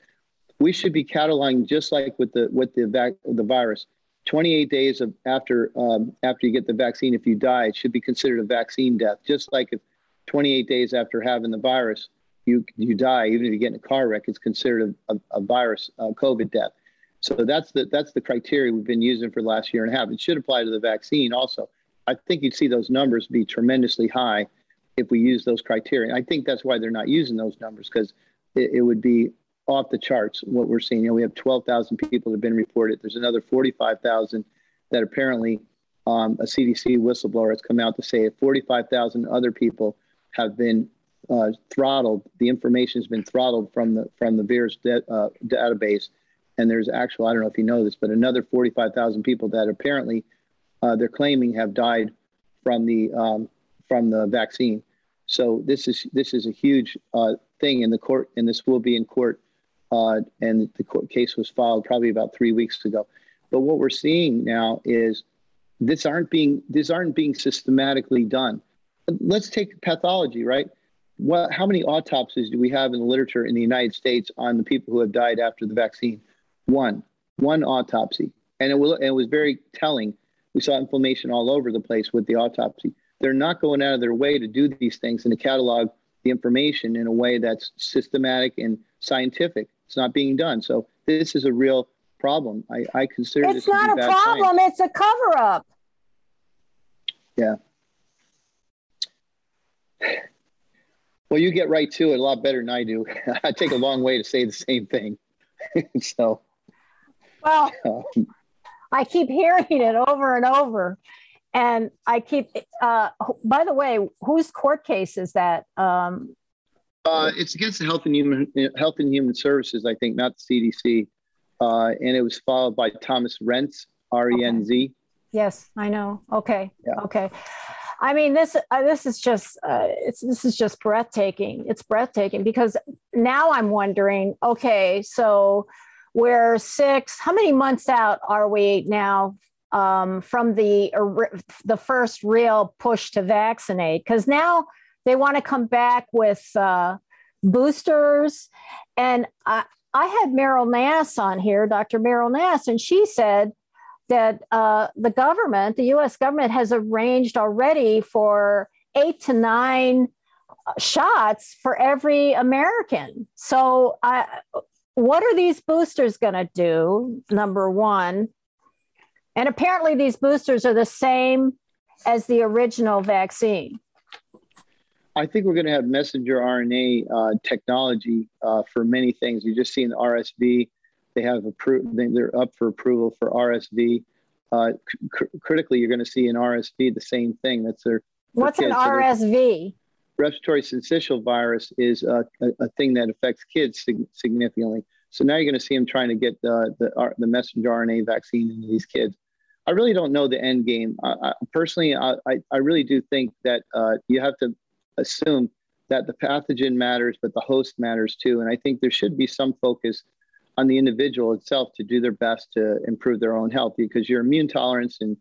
We should be cataloging just like with the with the vac, the virus. 28 days of after um, after you get the vaccine, if you die, it should be considered a vaccine death. Just like if 28 days after having the virus, you you die even if you get in a car wreck it's considered a, a, a virus covid death so that's the that's the criteria we've been using for the last year and a half it should apply to the vaccine also i think you'd see those numbers be tremendously high if we use those criteria i think that's why they're not using those numbers because it, it, would be off the charts what we're seeing you know we have 12000 people that have been reported there's another 45000 that apparently um, a cdc whistleblower has come out to say 45000 other people have been uh, throttled. The information has been throttled from the from the VAERS de- uh, database, and there's actual I don't know if you know this, but another 45,000 people that apparently uh, they're claiming have died from the um, from the vaccine. So this is this is a huge uh, thing in the court, and this will be in court. Uh, and the court case was filed probably about three weeks ago. But what we're seeing now is this aren't being these aren't being systematically done. Let's take pathology, right? what, how many autopsies do we have in the literature in the United States on the people who have died after the vaccine? One, one autopsy. And it, will, it was very telling. We saw inflammation all over the place with the autopsy. They're not going out of their way to do these things and to catalog the information in a way that's systematic and scientific. It's not being done. So this is a real problem. I, I consider it's not a problem. Science. It's a cover up. Yeah. Well, you get right to it a lot better than I do. I take a long way to say the same thing. so, well, um, I keep hearing it over and over. And I keep, uh, by the way, whose court case is that? Um, uh, it's against the Health and Human Health and Human Services, I think, not the CDC. Uh, and it was followed by Thomas Renz, R E N Z. Okay. Yes, I know. Okay. Yeah. Okay. I mean, this uh, this is just uh, it's this is just breathtaking. It's breathtaking because now I'm wondering. Okay, so we're six. How many months out are we now um, from the the first real push to vaccinate? Because now they want to come back with uh, boosters, and I I had Meryl Nass on here, Dr. Meryl Nass, and she said that uh, the government, the US government, has arranged already for eight to nine uh, shots for every American. So, uh, what are these boosters going to do? Number one. And apparently, these boosters are the same as the original vaccine. I think we're going to have messenger RNA uh, technology uh, for many things. You just seen the RSV they have approved. They're up for approval for RSV. Uh, cr- critically, you're going to see in RSV the same thing. That's their. What's an RSV? respiratory syncytial virus is a, a, a, thing that affects kids sig- significantly. So now you're going to see them trying to get the the, the messenger RNA vaccine into these kids. I really don't know the end game. I, I, personally, I, I really do think that uh, you have to assume that the pathogen matters, but the host matters too. And I think there should be some focus on the individual itself to do their best to improve their own health because your immune tolerance and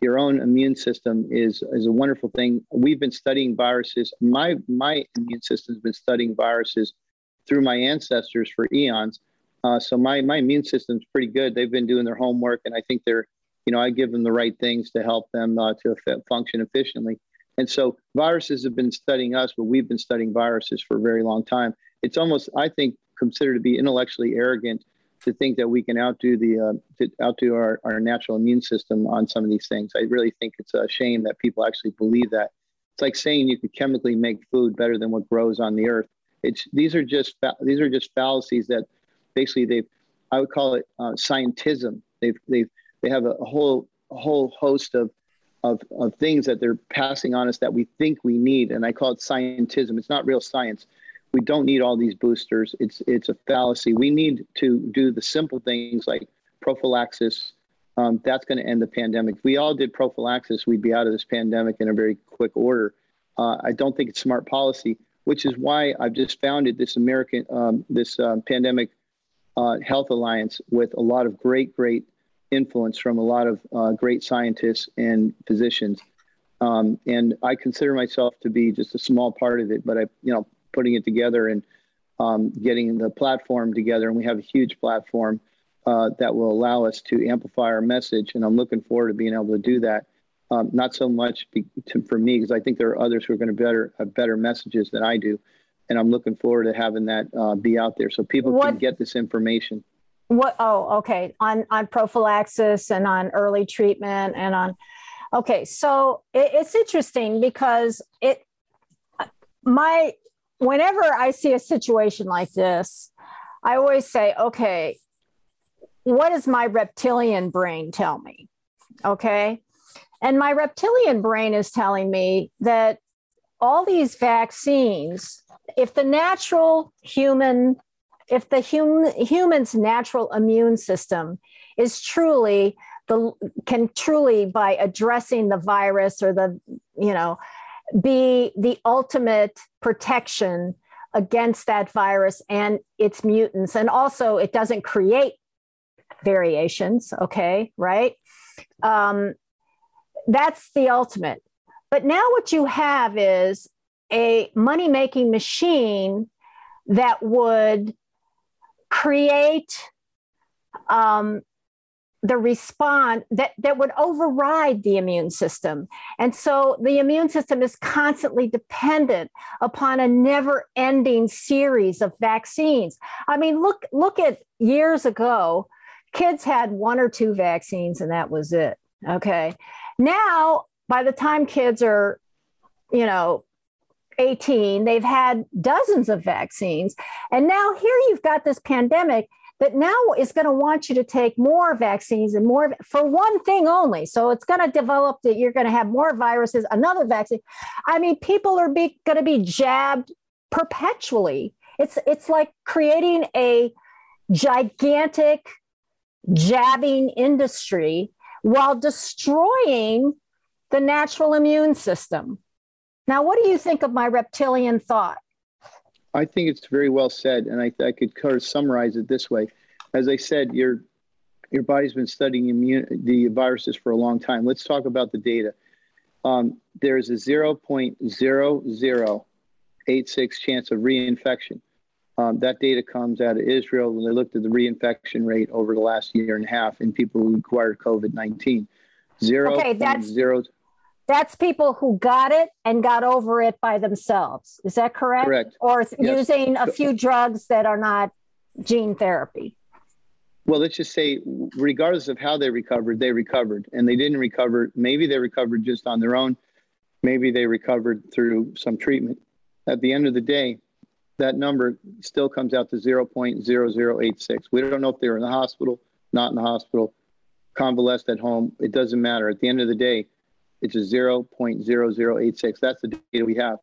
your own immune system is, is a wonderful thing. We've been studying viruses. My, my immune system's been studying viruses through my ancestors for eons. Uh, so my, my immune system's pretty good. They've been doing their homework and I think they're, you know, I give them the right things to help them uh, to function efficiently. And so viruses have been studying us, but we've been studying viruses for a very long time. It's almost, I think, considered to be intellectually arrogant to think that we can outdo the uh, outdo our, our natural immune system on some of these things. I really think it's a shame that people actually believe that. It's like saying you could chemically make food better than what grows on the earth. It's these are just these are just fallacies that basically they've I would call it uh, scientism. They've they've they have a, whole a whole host of of, of things that they're passing on us that we think we need. And I call it scientism. It's not real science. We don't need all these boosters. It's it's a fallacy. We need to do the simple things like prophylaxis. Um, that's going to end the pandemic. If we all did prophylaxis, we'd be out of this pandemic in a very quick order. Uh, I don't think it's smart policy, which is why I've just founded this American um, this uh, pandemic uh, health alliance with a lot of great, great influence from a lot of uh, great scientists and physicians. Um, and I consider myself to be just a small part of it, but I, you know, putting it together and um, getting the platform together, and we have a huge platform uh, that will allow us to amplify our message. And I'm looking forward to being able to do that. Um, not so much be, to, for me, because I think there are others who are going to better have better messages than I do, and I'm looking forward to having that uh, be out there so people what, can get this information. What? Oh, okay. On on prophylaxis and on early treatment and on. Okay, so it, it's interesting because it my whenever I see a situation like this, I always say, okay, what does my reptilian brain tell me? Okay. And my reptilian brain is telling me that all these vaccines, if the natural human if the hum, human's natural immune system is truly the can truly by addressing the virus or the you know be the ultimate protection against that virus and its mutants. And also it doesn't create variations okay right? Um, that's the ultimate but now what you have is a money making machine that would create um, the response that, that would override the immune system. And so the immune system is constantly dependent upon a never ending series of vaccines. I mean, look, look at years ago, kids had one or two vaccines and that was it. Okay. Now, by the time kids are, you know, 18, they've had dozens of vaccines. And now here you've got this pandemic that now is going to want you to take more vaccines and more for one thing only. So it's going to develop that you're going to have more viruses, another vaccine. I mean, people are be, going to be jabbed perpetually. It's it's like creating a gigantic jabbing industry while destroying the natural immune system. Now, what do you think of my reptilian thought? I think it's very well said, and I, I could kind of summarize it this way. As I said, your your body's been studying immune, the viruses for a long time. Let's talk about the data. Um, there's a 0.0086 chance of reinfection. Um, that data comes out of Israel when they looked at the reinfection rate over the last year and a half in people who acquired COVID 19. Zero. Okay, that's zero. That's people who got it and got over it by themselves. Is that correct? Correct. Or yes. using a few drugs that are not gene therapy. Well, let's just say, regardless of how they recovered, they recovered, and they didn't recover. Maybe they recovered just on their own. Maybe they recovered through some treatment. At the end of the day, that number still comes out to 0.0086. We don't know if they were in the hospital, not in the hospital, convalesced at home. It doesn't matter. At the end of the day, it's a 0.0086. That's the data we have.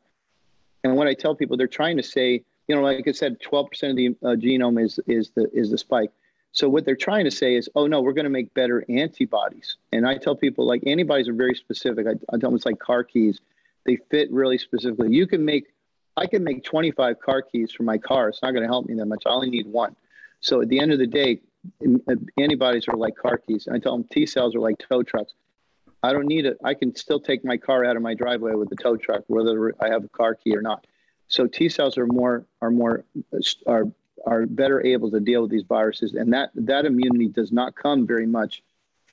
And when I tell people, they're trying to say, you know, like I said, 12% of the uh, genome is is the is the spike. So what they're trying to say is, oh no, we're going to make better antibodies. And I tell people like antibodies are very specific. I, I tell them it's like car keys. They fit really specifically. You can make, I can make 25 car keys for my car. It's not going to help me that much. I only need one. So at the end of the day, uh, antibodies are like car keys. I tell them T cells are like tow trucks. I don't need it. I can still take my car out of my driveway with the tow truck, whether I have a car key or not. So T cells are more are more uh, are are better able to deal with these viruses, and that that immunity does not come very much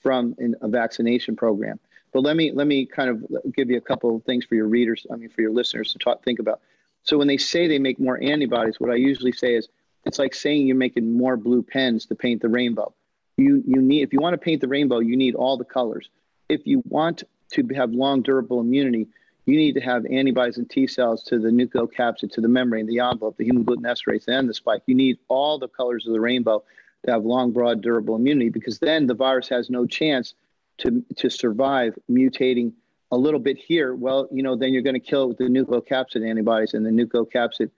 from a vaccination program. But let me let me kind of uh, give you a couple of things for your readers. I mean, for your listeners to talk, think about. So when they say they make more antibodies, what I usually say is it's like saying you're making more blue pens to paint the rainbow. You you need if you want to paint the rainbow, you need all the colors if you want to have long durable immunity, you need to have antibodies and T cells to the nucleocapsid, to the membrane, the envelope, the hemagglutinin esterase, and the spike. You need all the colors of the rainbow to have long, broad, durable immunity because then the virus has no chance to, to survive mutating a little bit here. Well, you know, then you're going to kill it with the nucleocapsid antibodies and the nucleocapsid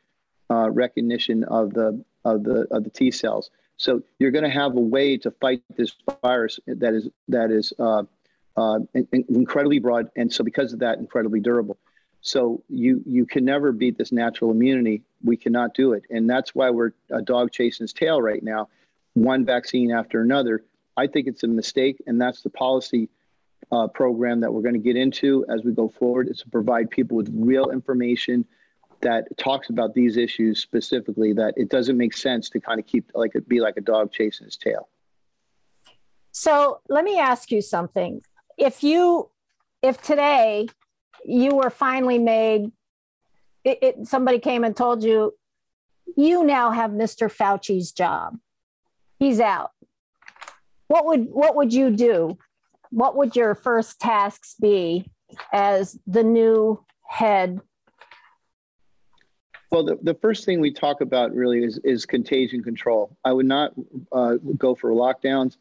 uh, recognition of the of the of the T cells. So you're going to have a way to fight this virus that is that is uh, uh, incredibly broad, and so because of that, incredibly durable. So you you can never beat this natural immunity. We cannot do it, and that's why we're a dog chasing its tail right now, one vaccine after another. I think it's a mistake, and that's the policy uh, program that we're going to get into as we go forward. Is to provide people with real information that talks about these issues specifically. That it doesn't make sense to kind of keep like it be like a dog chasing his tail. So let me ask you something if you if today you were finally made it, it, somebody came and told you you now have mr fauci's job he's out what would what would you do what would your first tasks be as the new head well, the, the first thing we talk about really is, is contagion control. I would not uh, go for lockdowns.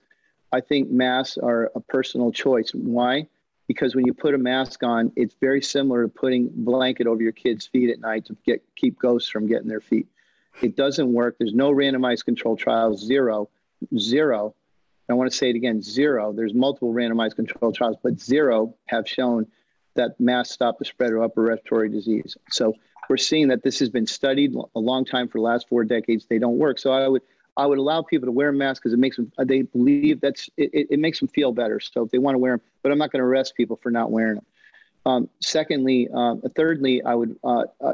I think masks are a personal choice. Why? Because when you put a mask on, it's very similar to putting blanket over your kid's feet at night to get keep ghosts from getting their feet. It doesn't work. There's no randomized control trials. Zero, zero. I want to say it again. Zero. There's multiple randomized controlled trials, but zero have shown that masks stop the spread of upper respiratory disease. So we're seeing that this has been studied a long time for the last four decades. They don't work. So I would I would allow people to wear masks because it makes them, they believe that's, it, it makes them feel better. So if they want to wear them, but I'm not going to arrest people for not wearing them. Um, secondly, uh, thirdly, I would uh, uh,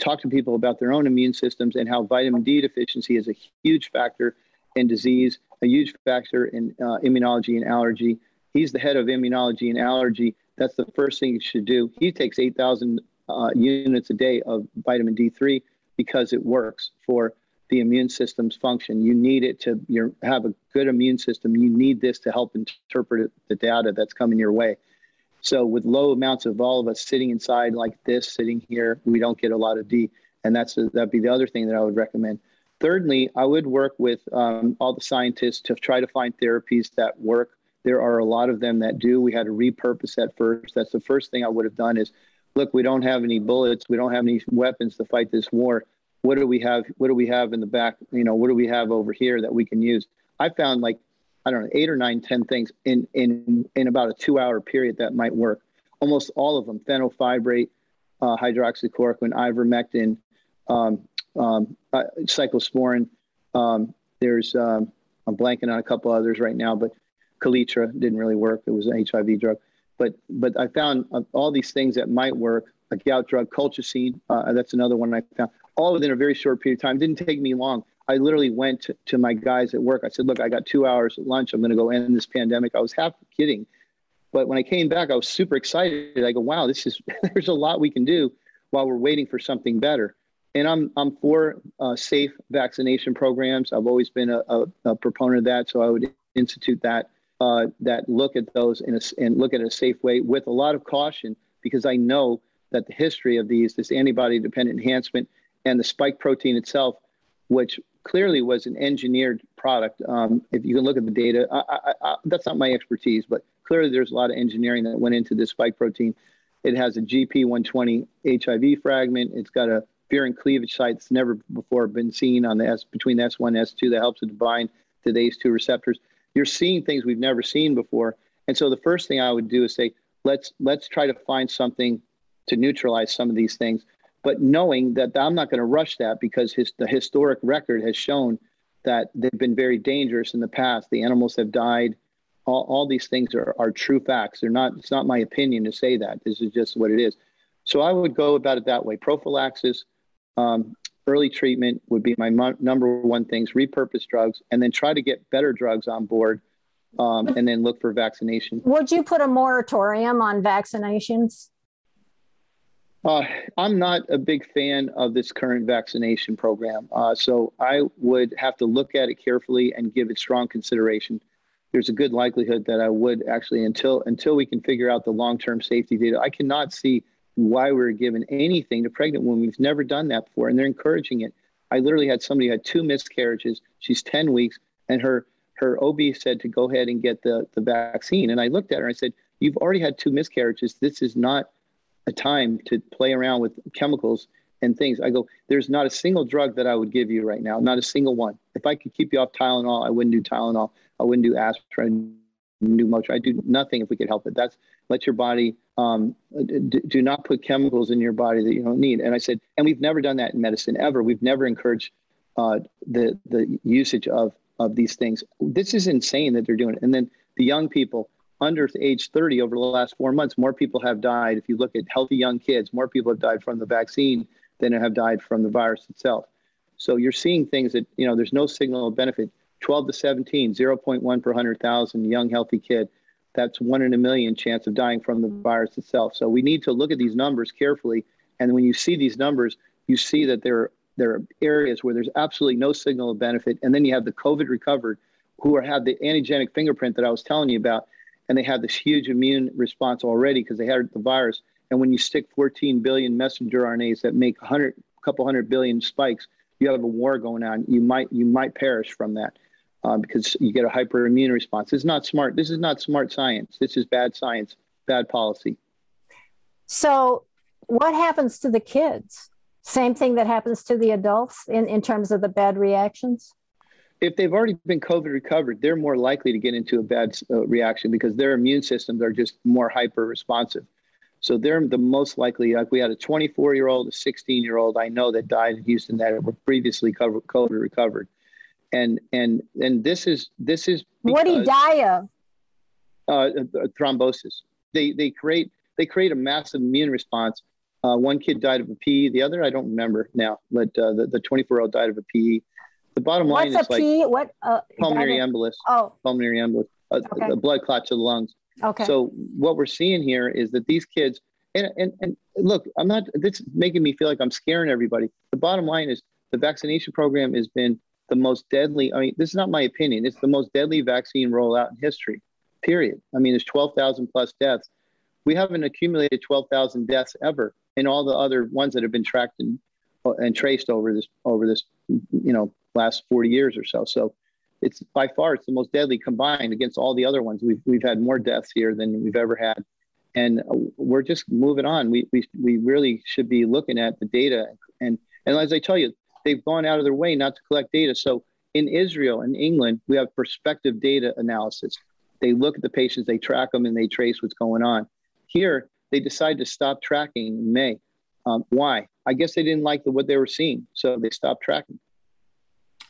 talk to people about their own immune systems and how vitamin D deficiency is a huge factor in disease, a huge factor in uh, immunology and allergy. He's the head of immunology and allergy. That's the first thing you should do. He takes 8,000 uh, units a day of vitamin D3 because it works for the immune system's function. You need it to your, have a good immune system. You need this to help interpret the data that's coming your way. So with low amounts of all of us sitting inside like this, sitting here, we don't get a lot of D. And that's that'd be the other thing that I would recommend. Thirdly, I would work with um, all the scientists to try to find therapies that work. There are a lot of them that do. We had to repurpose that first. That's the first thing I would have done is, look, we don't have any bullets. We don't have any weapons to fight this war what do we have what do we have in the back you know what do we have over here that we can use i found like i don't know eight or nine ten things in in in about a two hour period that might work almost all of them fenofibrate uh, hydroxychloroquine ivermectin um, um, uh, cyclosporin um, there's um, i'm blanking on a couple others right now but Kaletra didn't really work it was an hiv drug but but i found uh, all these things that might work a gout drug colchicine uh, that's another one i found all within a very short period of time. Didn't take me long. I literally went to, to my guys at work. I said, look, I got two hours at lunch. I'm going to go end this pandemic. I was half kidding. But when I came back, I was super excited. I go, wow, this is, there's a lot we can do while we're waiting for something better. And I'm, I'm for uh, safe vaccination programs. I've always been a, a, a, proponent of that. So I would institute that, uh, that look at those in a, and look at a safe way with a lot of caution, because I know that the history of these, this antibody dependent enhancement, and the spike protein itself, which clearly was an engineered product. Um, if you can look at the data, I, I, I, that's not my expertise, but clearly there's a lot of engineering that went into this spike protein. It has a GP120 HIV fragment. It's got a furin cleavage sites never before been seen on the S between the S1 and S2 that helps it to bind to the ACE2 receptors. You're seeing things we've never seen before. And so the first thing I would do is say, let's let's try to find something to neutralize some of these things. But knowing that I'm not going to rush that because his, the historic record has shown that they've been very dangerous in the past. The animals have died. All, all these things are, are true facts. They're not. It's not my opinion to say that. This is just what it is. So I would go about it that way. Prophylaxis, um, early treatment would be my mo- number one things. Repurpose drugs, and then try to get better drugs on board, um, and then look for vaccination. Would you put a moratorium on vaccinations? Uh, I'm not a big fan of this current vaccination program. Uh, so I would have to look at it carefully and give it strong consideration. There's a good likelihood that I would actually until until we can figure out the long-term safety data. I cannot see why we're giving anything to pregnant women. We've never done that before, and they're encouraging it. I literally had somebody who had two miscarriages. She's 10 weeks, and her her OB said to go ahead and get the the vaccine. And I looked at her and I said, "You've already had two miscarriages. This is not a time to play around with chemicals and things. I go, there's not a single drug that I would give you right now, not a single one. If I could keep you off Tylenol, I wouldn't do Tylenol. I wouldn't do aspirin, do Motrin. I do nothing if we could help it. That's let your body um, do, do not put chemicals in your body that you don't need. And I said, and we've never done that in medicine ever. We've never encouraged uh, the the usage of of these things. This is insane that they're doing it. And then the young people, under age 30 over the last four months, more people have died. If you look at healthy young kids, more people have died from the vaccine than have died from the virus itself. So you're seeing things that, you know, there's no signal of benefit. 12 to 17, 0.1 per 100,000 young healthy kid. That's one in a million chance of dying from the virus itself. So we need to look at these numbers carefully. And when you see these numbers, you see that there, there are areas where there's absolutely no signal of benefit. And then you have the COVID recovered who are, have the antigenic fingerprint that I was telling you about and they have this huge immune response already because they had the virus. And when you stick 14 billion messenger RNAs that make 100, a couple hundred billion spikes, you have a war going on. You might you might perish from that uh, because you get a hyperimmune response. This is not smart. This is not smart science. This is bad science, bad policy. So, what happens to the kids? Same thing that happens to the adults in, in terms of the bad reactions? if they've already been COVID recovered, they're more likely to get into a bad uh, reaction because their immune systems are just more hyper responsive. So they're the most likely. Like we had a 24 year old, a 16 year old I know that died in Houston that were previously COVID recovered, and and and this is this is what did he die of? Uh, thrombosis. They they create they create a massive immune response. Uh, one kid died of a PE. The other I don't remember now, but uh, the the 24 year old died of a PE the bottom line What's is like P? What uh, pulmonary embolus. Oh, pulmonary embolus, a, okay. the blood clot to the lungs. Okay. So what we're seeing here is that these kids, and and and look, I'm not. This is making me feel like I'm scaring everybody. The bottom line is the vaccination program has been the most deadly. I mean, this is not my opinion. It's the most deadly vaccine rollout in history. Period. I mean, there's 12,000 plus deaths. We haven't accumulated 12,000 deaths ever in all the other ones that have been tracked and and traced over this over this you know last 40 years or so. So it's by far it's the most deadly combined against all the other ones. We've we've had more deaths here than we've ever had, and we're just moving on. We we we really should be looking at the data and and as I tell you, they've gone out of their way not to collect data. So in Israel and England, we have prospective data analysis. They look at the patients, they track them, and they trace what's going on. Here, they decide to stop tracking in May. Um, why? I guess they didn't like the, what they were seeing, so they stopped tracking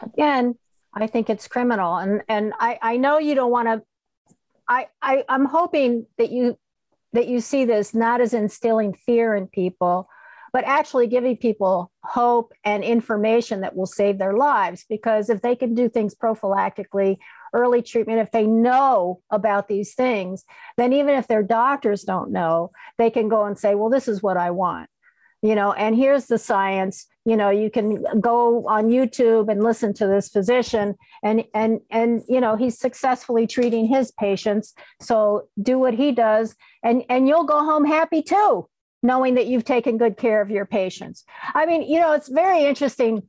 again, I think it's criminal. And and I, I know you don't want to I, I I'm hoping that you that you see this not as instilling fear in people, but actually giving people hope and information that will save their lives. Because if they can do things prophylactically, early treatment, if they know about these things, then even if their doctors don't know, they can go and say, well, this is what I want. You know and here's the science. You know you can go on youtube and listen to this physician and and and you know he's successfully treating his patients. So do what he does. And and you'll go home happy too knowing that you've taken good care of your patients i mean you know it's very interesting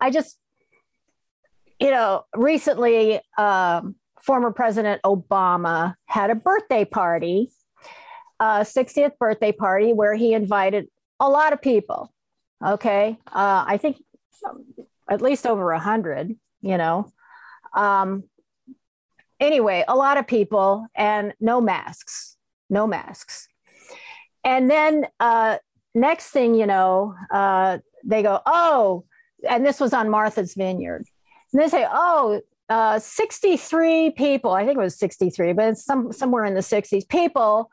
i just you know recently um, former president obama had a birthday party uh, 60th birthday party where he invited a lot of people. Okay. Uh, I think at least over a hundred, you know. Um, anyway, a lot of people and no masks, no masks. And then uh, next thing you know, uh, they go, oh, and this was on Martha's Vineyard. And they say, oh, uh, 63 people, I think it was 63, but it's some, somewhere in the 60s, people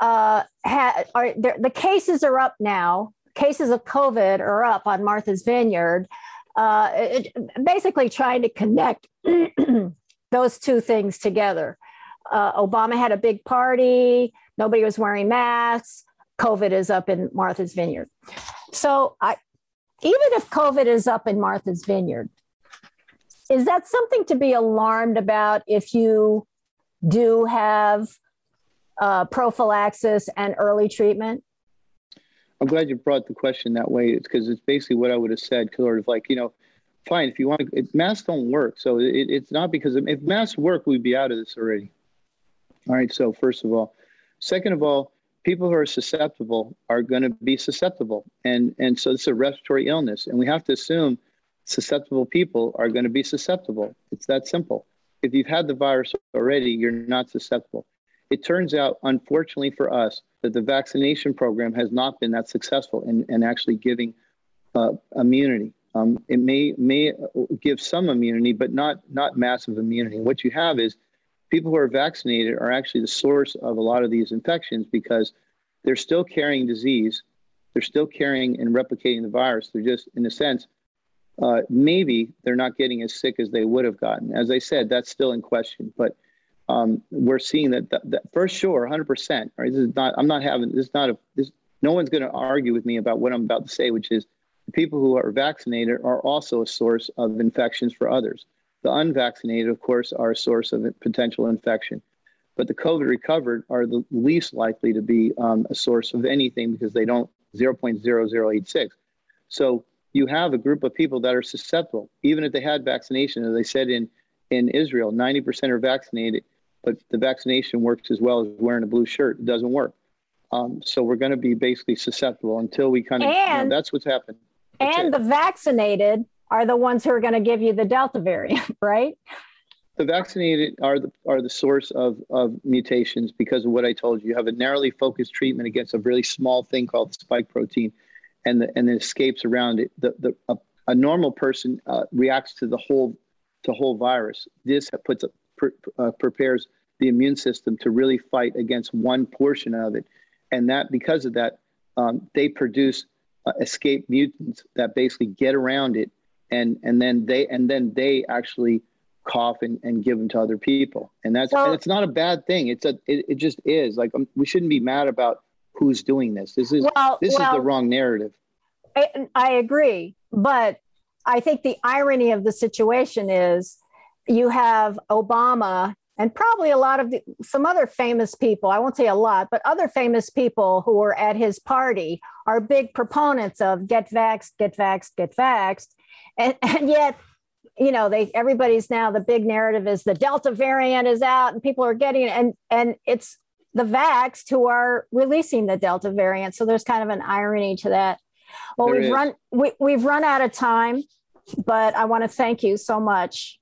uh, had, are, the cases are up now. Cases of COVID are up on Martha's Vineyard. Uh, it, basically trying to connect those two things together. Uh, Obama had a big party, nobody was wearing masks. COVID is up in Martha's Vineyard. So I, even if COVID is up in Martha's Vineyard, is that something to be alarmed about if you do have uh, prophylaxis and early treatment? I'm glad you brought the question that way. It's because it's basically what I would have said, sort of like, you know, fine, if you want to, it, masks don't work. So it, it's not because if masks work, we'd be out of this already. All right. So, first of all, second of all, people who are susceptible are going to be susceptible. And, and so it's a respiratory illness. And we have to assume susceptible people are going to be susceptible. It's that simple. If you've had the virus already, you're not susceptible. It turns out, unfortunately for us, that the vaccination program has not been that successful in, in actually giving uh, immunity. Um, it may may give some immunity, but not not massive immunity. What you have is people who are vaccinated are actually the source of a lot of these infections because they're still carrying disease, they're still carrying and replicating the virus. They're just, in a sense, uh, maybe they're not getting as sick as they would have gotten. As I said, that's still in question, but um, we're seeing that, that, that, for sure, 100%. Right? This is not. I'm not having. This is not a. This. No one's going to argue with me about what I'm about to say, which is people who are vaccinated are also a source of infections for others. The unvaccinated, of course, are a source of potential infection. But the COVID recovered are the least likely to be um, a source of anything because they don't 0.0086. So you have a group of people that are susceptible, even if they had vaccination. As I said in, in Israel, 90% are vaccinated, but the vaccination works as well as wearing a blue shirt. It doesn't work. Um, so we're going to be basically susceptible until we kind of, and, you know, that's what's happened. That's and it. the vaccinated are the ones who are going to give you the Delta variant, right? The vaccinated are the are the source of, of mutations because of what I told you. You have a narrowly focused treatment against a really small thing called the spike protein, and the and it escapes around it. The the a, a normal person uh, reacts to the whole to whole virus. This puts a, pre, uh, prepares the immune system to really fight against one portion of it, and that because of that, um, they produce uh, escape mutants that basically get around it and and then they and then they actually cough and, and give them to other people. And that's so, and it's not a bad thing. It's a it, it just is. Like um, we shouldn't be mad about who's doing this. This is well, this well, is the wrong narrative. I, I agree but i think the irony of the situation is you have obama and probably a lot of the, some other famous people i won't say a lot but other famous people who were at his party are big proponents of get vaxxed get vaxxed get vaxxed and, and yet you know they everybody's now the big narrative is the delta variant is out and people are getting it and and it's the vaxxed who are releasing the delta variant. So there's kind of an irony to that. Well there we've is. run we, we've run out of time but i want to thank you so much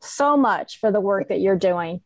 so much for the work that you're doing